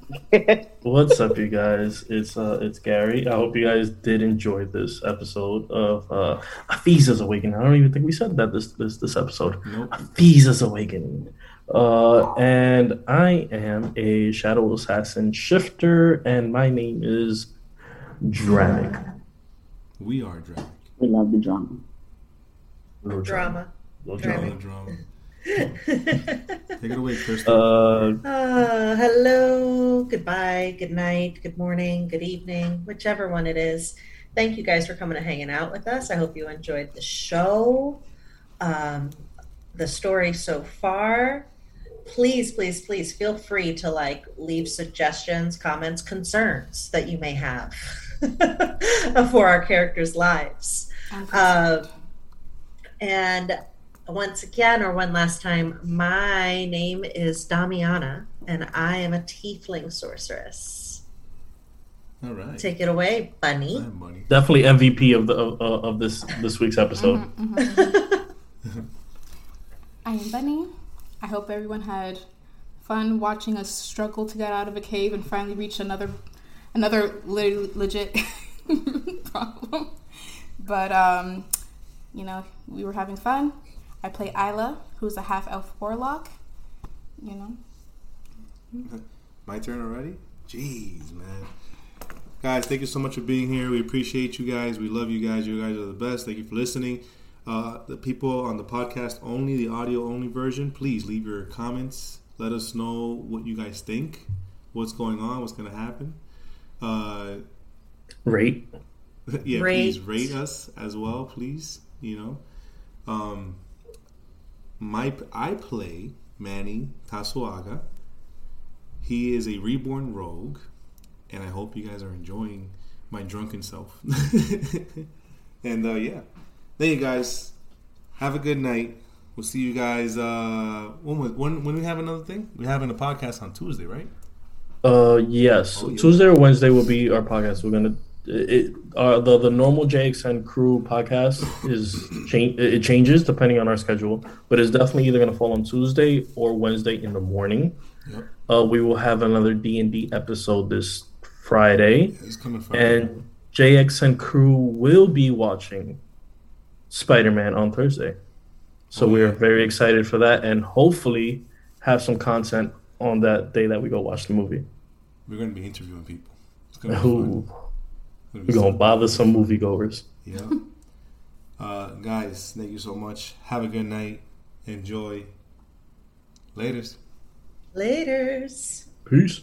What's up, you guys? It's uh, it's Gary. I hope you guys did enjoy this episode of uh, Ephiza's Awakening. I don't even think we said that this this this episode. Nope. Ephiza's Awakening. Uh, and I am a Shadow Assassin shifter, and my name is Dramic. We are drunk. we love the drama. Little Drama. Little Drama. drama. Drama. Take it away, Kristen. Uh, Uh, hello, goodbye, good night, good morning, good evening, whichever one it is. Thank you guys for coming and hanging out with us. I hope you enjoyed the show, um, the story so far. Please, please, please feel free to like leave suggestions, comments, concerns that you may have <laughs> for our characters' lives. Uh. And once again, or one last time, my name is Damiana, and I am a tiefling sorceress. All right. Take it away, Bunny. Hi, definitely MVP of the of, of this this week's episode. Mhm, mhm, mhm. <laughs> I am Bunny. I hope everyone had fun watching us struggle to get out of a cave and finally reach another another le- legit <laughs> problem. But um, you know, we were having fun. I play Isla, who's a half elf warlock. You know, <laughs> My turn already? Jeez, man. Guys, thank you so much for being here. We appreciate you guys. We love you guys. You guys are the best. Thank you for listening. Uh, the people on the podcast only, the audio only version, please leave your comments. Let us know what you guys think, what's going on, what's going to happen. Uh, Rate. <laughs> yeah, please Rate. rate us as well, please. You know, um, my I play Manny Tasuaga. He is a reborn rogue, and I hope you guys are enjoying my drunken self. <laughs> and uh, yeah, thank you guys. Have a good night. We'll see you guys. Uh, when, was- when when we have another thing? We're having a podcast on Tuesday, right? Uh, yes. Oh, yeah. Tuesday or Wednesday will be our podcast. We're gonna it uh, the the normal JXN crew podcast is change it changes depending on our schedule, but it's definitely either gonna fall on Tuesday or Wednesday in the morning. Yep. Uh, we will have another D and D episode this Friday, It's coming from. and JXN crew will be watching Spider Man on Thursday. So Oh, we are very excited for that, and hopefully have some content on that day that we go watch the movie. we're going to be interviewing people. It's going to be. Ooh, be we're gonna bother some moviegoers. Yeah. Uh, guys, thank you so much. Have a good night. Enjoy. Laters. Laters. Peace.